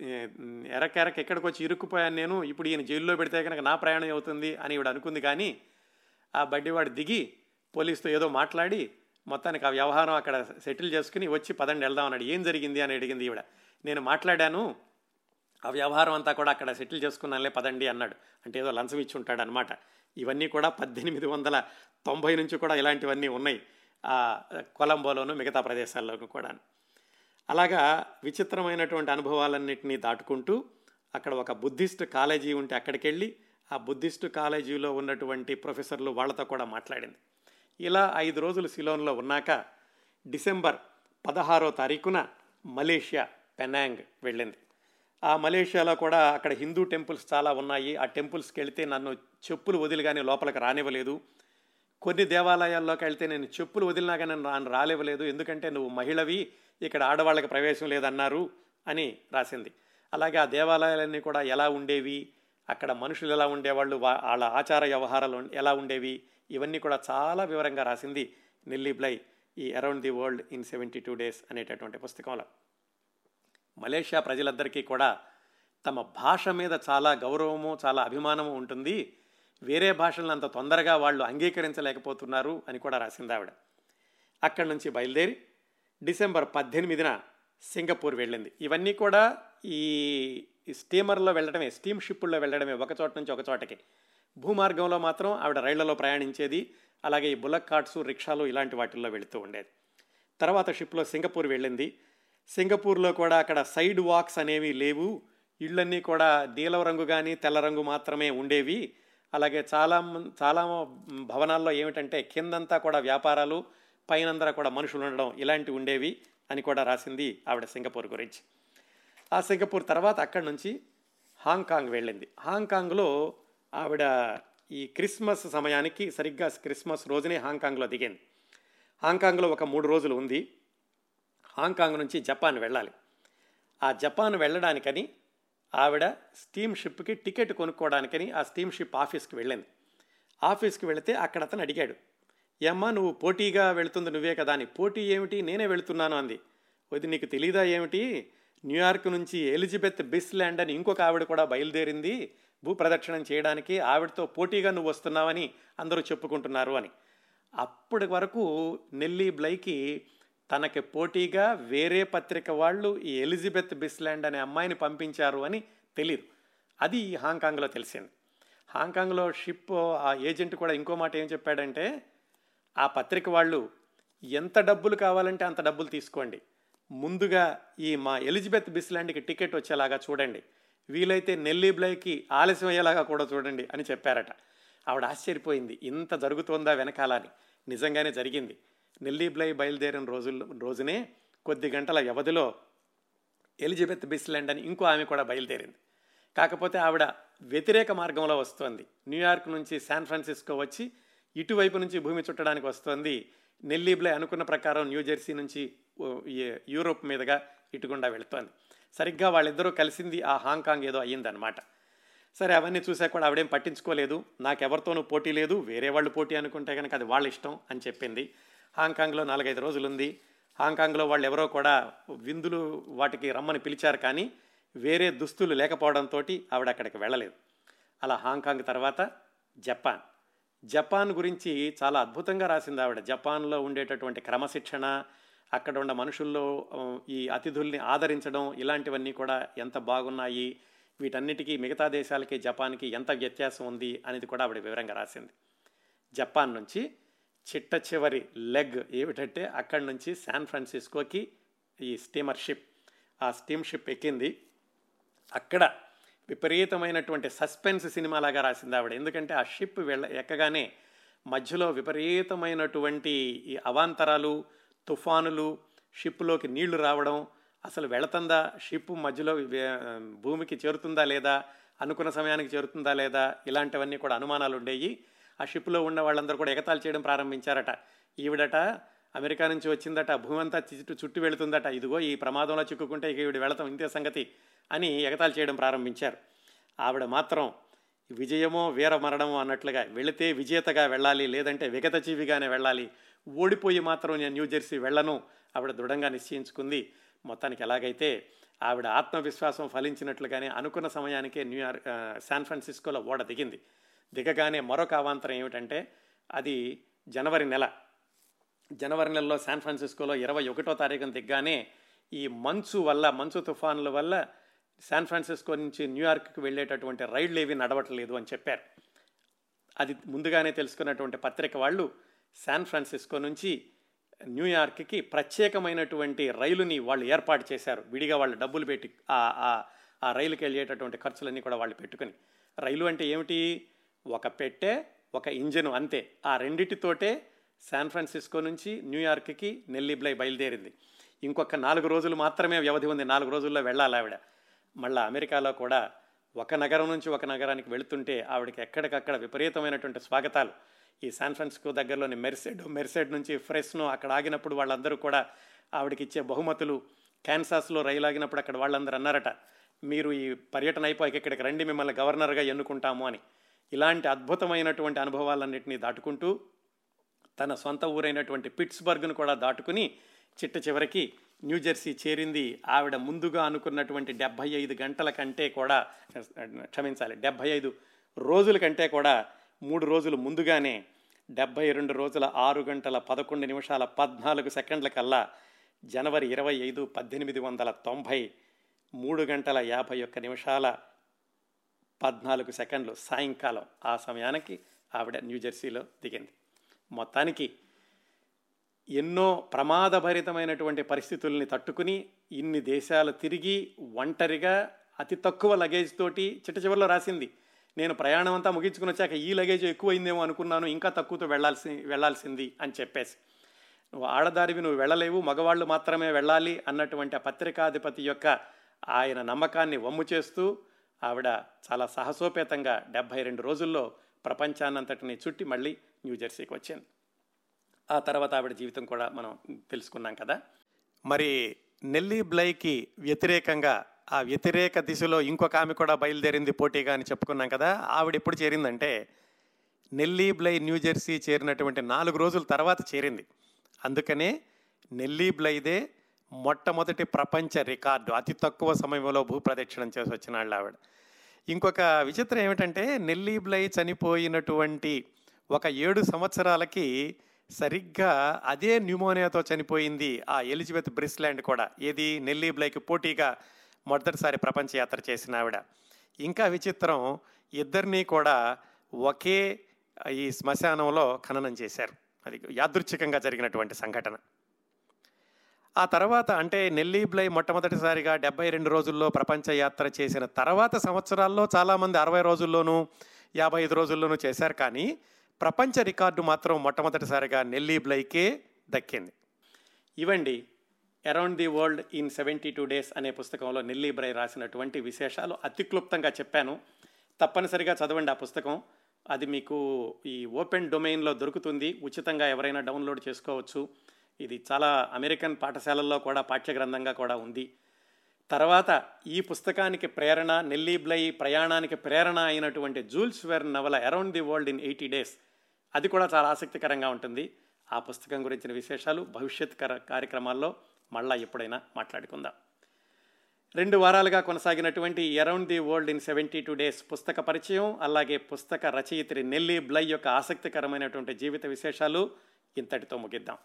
ఎరకెరక ఎక్కడికి వచ్చి ఇరుక్కుపోయాను నేను? ఇప్పుడు ఈయన జైల్లో పెడితే కనుక నా ప్రయాణం అవుతుంది అని ఈవిడ అనుకుంది కానీ ఆ బడ్డివాడు దిగి పోలీసుతో ఏదో మాట్లాడి మొత్తానికి ఆ వ్యవహారం అక్కడ సెటిల్ చేసుకుని వచ్చి పదండి వెళ్దాం అన్నాడు. ఏం జరిగింది అని అడిగింది ఈవిడ. నేను మాట్లాడాను ఆ వ్యవహారం అంతా కూడా అక్కడ సెటిల్ చేసుకున్నానులే పదండి అన్నాడు. అంటే ఏదో లంచం ఇచ్చి ఉంటాడు అనమాట ఇవన్నీ కూడా పద్దెనిమిది వందల తొంభై నుంచి కూడా ఇలాంటివన్నీ ఉన్నాయి ఆ కొలంబోలోను మిగతా ప్రదేశాల్లోనూ కూడా అలాగా విచిత్రమైనటువంటి అనుభవాలన్నింటినీ దాటుకుంటూ అక్కడ ఒక బుద్ధిస్ట్ కాలేజీ ఉంటే అక్కడికి వెళ్ళి ఆ బుద్ధిస్ట్ కాలేజీలో ఉన్నటువంటి ప్రొఫెసర్లు వాళ్ళతో కూడా మాట్లాడింది. ఇలా ఐదు రోజులు సిలోన్లో ఉన్నాక డిసెంబర్ పదహారో తారీఖున మలేషియా పెనాంగ్ వెళ్ళింది. ఆ మలేషియాలో కూడా అక్కడ హిందూ టెంపుల్స్ చాలా ఉన్నాయి. ఆ టెంపుల్స్కి వెళితే నన్ను చెప్పులు వదిలిగానే లోపలికి రానివ్వలేదు. కొన్ని దేవాలయాల్లోకి వెళ్తే నేను చెప్పులు వదిలినా కానీ నన్ను రానివ్వలేదు. ఎందుకంటే నువ్వు మహిళవి ఇక్కడ ఆడవాళ్ళకి ప్రవేశం లేదన్నారు అని రాసింది. అలాగే ఆ దేవాలయాలన్నీ కూడా ఎలా ఉండేవి అక్కడ మనుషులు ఎలా ఉండేవాళ్ళు వాళ్ళ ఆచార వ్యవహారాలు ఎలా ఉండేవి ఇవన్నీ కూడా చాలా వివరంగా రాసింది నిల్లీ బ్లై ఈ around the world in seventy two days అనేటటువంటి పుస్తకంలో. మలేషియా ప్రజలందరికీ కూడా తమ భాష మీద చాలా గౌరవము చాలా అభిమానము ఉంటుంది. వేరే భాషలను అంత తొందరగా వాళ్ళు అంగీకరించలేకపోతున్నారు అని కూడా రాసింది ఆవిడ. అక్కడి నుంచి బయలుదేరి డిసెంబర్ పద్దెనిమిదిన సింగపూర్ వెళ్ళింది. ఇవన్నీ కూడా ఈ స్టీమర్లో వెళ్ళడమే స్టీమ్ షిప్పుల్లో వెళ్ళడమే ఒక చోట నుంచి ఒక చోటకి. భూమార్గంలో మాత్రం ఆవిడ రైళ్ళలో ప్రయాణించేది అలాగే ఈ బుల్లక్ కార్ట్స్ రిక్షాలు ఇలాంటి వాటిల్లో వెళుతూ ఉండేది. తర్వాత షిప్లో సింగపూర్ వెళ్ళింది. సింగపూర్లో కూడా అక్కడ సైడ్ వాక్స్ అనేవి లేవు. ఇళ్ళన్నీ కూడా నీలవ రంగు కానీ తెల్ల రంగు మాత్రమే ఉండేవి. అలాగే చాలా చాలా భవనాల్లో ఏమిటంటే కిందంతా కూడా వ్యాపారాలు పైనందరూ కూడా మనుషులు ఉండడం ఇలాంటివి ఉండేవి అని కూడా రాసింది ఆవిడ సింగపూర్ గురించి. ఆ సింగపూర్ తర్వాత అక్కడి నుంచి హాంకాంగ్ వెళ్ళింది. హాంకాంగ్లో ఆవిడ ఈ క్రిస్మస్ సమయానికి సరిగ్గా క్రిస్మస్ రోజునే హాంకాంగ్లో దిగింది. హాంకాంగ్లో ఒక మూడు రోజులు ఉంది. హాంకాంగ్ నుంచి జపాన్ వెళ్ళాలి. ఆ జపాన్ వెళ్ళడానికని ఆవిడ స్టీమ్ షిప్కి టికెట్ కొనుక్కోవడానికని ఆ స్టీమ్ షిప్ ఆఫీస్కి వెళ్ళింది. ఆఫీస్కి వెళితే అక్కడ అతను అడిగాడు ఏమ్మా నువ్వు పోటీగా వెళుతుంది నువ్వే కదా అని. పోటీ ఏమిటి? నేనే వెళుతున్నాను అంది. వది నీకు తెలీదా ఏమిటి? న్యూయార్క్ నుంచి ఎలిజబెత్ బిస్లాండ్ అని ఇంకొక ఆవిడ కూడా బయలుదేరింది. భూ ప్రదక్షిణం చేయడానికి ఆవిడతో పోటీగా నువ్వు వస్తున్నావని అందరూ చెప్పుకుంటున్నారు అని. అప్పటి వరకు నెల్లీ బ్లైకి తనకి పోటీగా వేరే పత్రిక వాళ్ళు ఈ ఎలిజబెత్ బిస్లాండ్ అనే అమ్మాయిని పంపించారు అని తెలియదు అది హాంకాంగ్లో తెలిసింది. హాంకాంగ్లో షిప్ ఆ ఏజెంట్ కూడా ఇంకో మాట ఏం చెప్పాడంటే ఆ పత్రిక వాళ్ళు ఎంత డబ్బులు కావాలంటే అంత డబ్బులు తీసుకోండి. ముందుగా ఈ మా ఎలిజబెత్ బిస్లాండ్కి టికెట్ వచ్చేలాగా చూడండి. వీలైతే నెల్లీ బ్లైకి ఆలస్యం అయ్యేలాగా కూడా చూడండి అని చెప్పారట. ఆవిడ ఆశ్చర్యపోయింది. ఇంత జరుగుతోందా వెనకాలని నిజంగానే జరిగింది. నెల్లీ బ్లై బయలుదేరిన రోజుల్లో రోజునే కొద్ది గంటల వ్యవధిలో ఎలిజబెత్ బిస్లాండ్ అని ఇంకో ఆమె కూడా బయలుదేరింది. కాకపోతే ఆవిడ వ్యతిరేక మార్గంలో వస్తోంది. న్యూయార్క్ నుంచి శాన్ ఫ్రాన్సిస్కో వచ్చి ఇటువైపు నుంచి భూమి చుట్టడానికి వస్తోంది. నెల్లీబ్లే అనుకున్న ప్రకారం న్యూజెర్సీ నుంచి యూరోప్ మీదుగా ఇటుగుండా వెళుతోంది. సరిగ్గా వాళ్ళిద్దరూ కలిసింది ఆ హాంకాంగ్ ఏదో అయ్యిందనమాట సరే అవన్నీ చూసా కూడా ఆవిడేం పట్టించుకోలేదు. నాకెవరితోనూ పోటీ లేదు. వేరే వాళ్ళు పోటీ అనుకుంటే కనుక అది వాళ్ళ ఇష్టం అని చెప్పింది. హాంకాంగ్లో నాలుగైదు రోజులు ఉంది హాంకాంగ్లో వాళ్ళు ఎవరో కూడా విందులు వాటికి రమ్మని పిలిచారు కానీ వేరే దుస్తులు లేకపోవడంతో ఆవిడ అక్కడికి వెళ్ళలేదు. అలా హాంకాంగ్ తర్వాత జపాన్. జపాన్ గురించి చాలా అద్భుతంగా రాసింది ఆవిడ. జపాన్లో ఉండేటటువంటి క్రమశిక్షణ అక్కడ ఉన్న మనుషుల్లో ఈ అతిథుల్ని ఆదరించడం ఇలాంటివన్నీ కూడా ఎంత బాగున్నాయి వీటన్నిటికీ మిగతా దేశాలకి జపాన్కి ఎంత వ్యత్యాసం ఉంది అనేది కూడా ఆవిడ వివరంగా రాసింది. జపాన్ నుంచి చిట్ట చివరి లెగ్ ఏమిటంటే అక్కడి నుంచి శాన్ ఫ్రాన్సిస్కోకి ఈ స్టీమర్ షిప్ ఆ స్టీమ్ షిప్ ఎక్కింది. అక్కడ విపరీతమైనటువంటి సస్పెన్స్ సినిమాలాగా రాసింది ఆవిడ. ఎందుకంటే ఆ షిప్ వెళ్ళ ఎక్కగానే మధ్యలో విపరీతమైనటువంటి ఈ అవాంతరాలు తుఫానులు షిప్లోకి నీళ్ళు రావడం అసలు వెళుతుందా షిప్ మధ్యలో భూమికి చేరుతుందా లేదా అనుకున్న సమయానికి చేరుతుందా లేదా ఇలాంటివన్నీ కూడా అనుమానాలు ఉండేవి ఆ షిప్లో ఉన్న వాళ్ళందరూ కూడా ఎగతాలు చేయడం ప్రారంభించారట. ఈవిడట అమెరికా నుంచి వచ్చిందట భూమి అంతా చుట్టూ చుట్టూ వెళుతుందట. ఇదిగో ఈ ప్రమాదంలో చిక్కుకుంటే ఇక ఈవిడ వెళతాం ఇంతే సంగతి అని ఎగతాలు చేయడం ప్రారంభించారు. ఆవిడ మాత్రం విజయమో వీర మరణమో అన్నట్లుగా వెళితే విజేతగా వెళ్ళాలి లేదంటే విగతజీవిగానే వెళ్ళాలి. ఓడిపోయి మాత్రం నేను న్యూజెర్సీ వెళ్ళను. ఆవిడ దృఢంగా నిశ్చయించుకుంది. మొత్తానికి ఎలాగైతే ఆవిడ ఆత్మవిశ్వాసం ఫలించినట్లుగానే అనుకున్న సమయానికే న్యూయార్క్ శాన్ ఫ్రాన్సిస్కోలో ఓడ దిగింది. దిగగానే మరొక అవాంతరం ఏమిటంటే అది జనవరి నెల. జనవరి నెలలో శాన్ ఫ్రాన్సిస్కోలో ఇరవై ఒకటో తారీఖున దిగ్గానే ఈ మంచు వల్ల మంచు తుఫాన్ల వల్ల శాన్ ఫ్రాన్సిస్కో నుంచి న్యూయార్క్కి వెళ్ళేటటువంటి రైళ్ళు ఏవి నడవట్లేదు అని చెప్పారు. అది ముందుగానే తెలుసుకున్నటువంటి పత్రిక వాళ్ళు శాన్ ఫ్రాన్సిస్కో నుంచి న్యూయార్క్కి ప్రత్యేకమైనటువంటి రైలుని వాళ్ళు ఏర్పాటు చేశారు. విడిగా వాళ్ళు డబ్బులు పెట్టి ఆ ఆ- ఆ రైలుకి వెళ్ళేటటువంటి ఖర్చులన్నీ కూడా వాళ్ళు పెట్టుకుని. రైలు అంటే ఏమిటి? ఒక పెట్టె ఒక ఇంజను అంతే. ఆ రెండిటితోటే శాన్ ఫ్రాన్సిస్కో నుంచి న్యూయార్క్కి నెల్లిబ్లై బయలుదేరింది. ఇంకొక నాలుగు రోజులు మాత్రమే వ్యవధి ఉంది. నాలుగు రోజుల్లో వెళ్ళాలి ఆవిడ. మళ్ళీ అమెరికాలో కూడా ఒక నగరం నుంచి ఒక నగరానికి వెళుతుంటే ఆవిడకి ఎక్కడికక్కడ విపరీతమైనటువంటి స్వాగతాలు. ఈ శాన్ ఫ్రాన్సిస్కో దగ్గరలోని మెర్సెడ్ మెర్సెడ్ నుంచి ఫ్రెష్ను అక్కడ ఆగినప్పుడు వాళ్ళందరూ కూడా ఆవిడకి ఇచ్చే బహుమతులు క్యాన్సాస్లో రైలు ఆగినప్పుడు అక్కడ వాళ్ళందరూ అన్నారట మీరు ఈ పర్యటన అయిపోయాక ఇక్కడికి రండి మిమ్మల్ని గవర్నర్గా ఎన్నుకుంటాము అని. ఇలాంటి అద్భుతమైనటువంటి అనుభవాలన్నింటినీ దాటుకుంటూ తన సొంత ఊరైనటువంటి పిట్స్బర్గ్ను కూడా దాటుకుని చిట్ట చివరికి న్యూజెర్సీ చేరింది. ఆవిడ ముందుగా అనుకున్నటువంటి డెబ్భై ఐదు గంటల కంటే కూడా క్షమించాలి డెబ్భై ఐదు రోజుల కంటే కూడా మూడు రోజులు ముందుగానే డెబ్భై రెండు రోజుల ఆరు గంటల పదకొండు నిమిషాల పద్నాలుగు సెకండ్ల కల్లా జనవరి ఇరవై ఐదు పద్దెనిమిది వందల తొంభై మూడు గంటల యాభై ఒక్క నిమిషాల పద్నాలుగు సెకండ్లు సాయంకాలం. ఆ సమయానికి ఆవిడ న్యూజెర్సీలో దిగింది. మొత్తానికి ఎన్నో ప్రమాదభరితమైనటువంటి పరిస్థితుల్ని తట్టుకుని ఇన్ని దేశాలు తిరిగి ఒంటరిగా అతి తక్కువ లగేజ్ తోటి చిట్ట చివరిలో రాసింది. నేను ప్రయాణం అంతా ముగించుకుని వచ్చాక ఈ లగేజ్ ఎక్కువైందేమో అనుకున్నాను ఇంకా తక్కువతో వెళ్ళాల్సి వెళ్ళాల్సింది అని చెప్పేసి. నువ్వు ఆడదారివి నువ్వు వెళ్ళలేవు మగవాళ్ళు మాత్రమే వెళ్ళాలి అన్నటువంటి ఆ పత్రికాధిపతి యొక్క ఆయన నమ్మకాన్ని వమ్ము చేస్తూ ఆవిడ చాలా సాహసోపేతంగా డెబ్భై రెండు రోజుల్లో ప్రపంచాన్నంతటిని చుట్టి మళ్ళీ న్యూజెర్సీకి వచ్చింది. ఆ తర్వాత ఆవిడ జీవితం కూడా మనం తెలుసుకున్నాం కదా. మరి నెల్లీ బ్లైకి వ్యతిరేకంగా ఆ వ్యతిరేక దిశలో ఇంకొక ఆమె కూడా బయలుదేరింది పోటీగా అని చెప్పుకున్నాం కదా ఆవిడ ఎప్పుడు చేరిందంటే నెల్లీ బ్లై న్యూజెర్సీ చేరినటువంటి నాలుగు రోజుల తర్వాత చేరింది. అందుకనే నెల్లీ బ్లైదే మొట్టమొదటి ప్రపంచ రికార్డు అతి తక్కువ సమయంలో భూప్రదక్షిణం చేసి వచ్చిన వాళ్ళు ఆవిడ. ఇంకొక విచిత్రం ఏమిటంటే నెల్లీ బ్లై చనిపోయినటువంటి ఒక ఏడు సంవత్సరాలకి సరిగ్గా అదే న్యూమోనియాతో చనిపోయింది ఆ ఎలిజబెత్ బ్రిస్లాండ్ కూడా. ఏది? నెల్లీ బ్లైకి పోటీగా మొదటిసారి ప్రపంచ యాత్ర చేసిన ఆవిడ. ఇంకా విచిత్రం ఇద్దరినీ కూడా ఒకే ఈ శ్మశానంలో ఖననం చేశారు. అది యాదృచ్ఛికంగా జరిగినటువంటి సంఘటన. ఆ తర్వాత అంటే నెల్లీ బ్లై మొట్టమొదటిసారిగా డెబ్బై రెండు రోజుల్లో ప్రపంచ యాత్ర చేసిన తర్వాత సంవత్సరాల్లో చాలామంది అరవై రోజుల్లోనూ యాభై ఐదు రోజుల్లోనూ చేశారు. కానీ ప్రపంచ రికార్డు మాత్రం మొట్టమొదటిసారిగా నెల్లీ బ్లైకే దక్కింది. ఇవండి around the world in seventy two days అనే పుస్తకంలో నెల్లీ బ్రై రాసినటువంటి విశేషాలు అతి క్లుప్తంగా చెప్పాను. తప్పనిసరిగా చదవండి ఆ పుస్తకం. అది మీకు ఈ ఓపెన్ డొమైన్లో దొరుకుతుంది. ఉచితంగా ఎవరైనా డౌన్లోడ్ చేసుకోవచ్చు. ఇది చాలా అమెరికన్ పాఠశాలల్లో కూడా పాఠ్య గ్రంథంగా కూడా ఉంది. తర్వాత ఈ పుస్తకానికి ప్రేరణ నెల్లీ బ్లై ప్రయాణానికి ప్రేరణ అయినటువంటి జూల్స్ వెర్ నవల around the world in eighty days అది కూడా చాలా ఆసక్తికరంగా ఉంటుంది. ఆ పుస్తకం గురించిన విశేషాలు భవిష్యత్ కార్యక్రమాల్లో మళ్ళా ఎప్పుడైనా మాట్లాడుకుందాం. రెండు వారాలుగా కొనసాగినటువంటి around the world in seventy two days పుస్తక పరిచయం అలాగే పుస్తక రచయిత్రి నెల్లీ బ్లై యొక్క ఆసక్తికరమైనటువంటి జీవిత విశేషాలు ఇంతటితో ముగిద్దాం.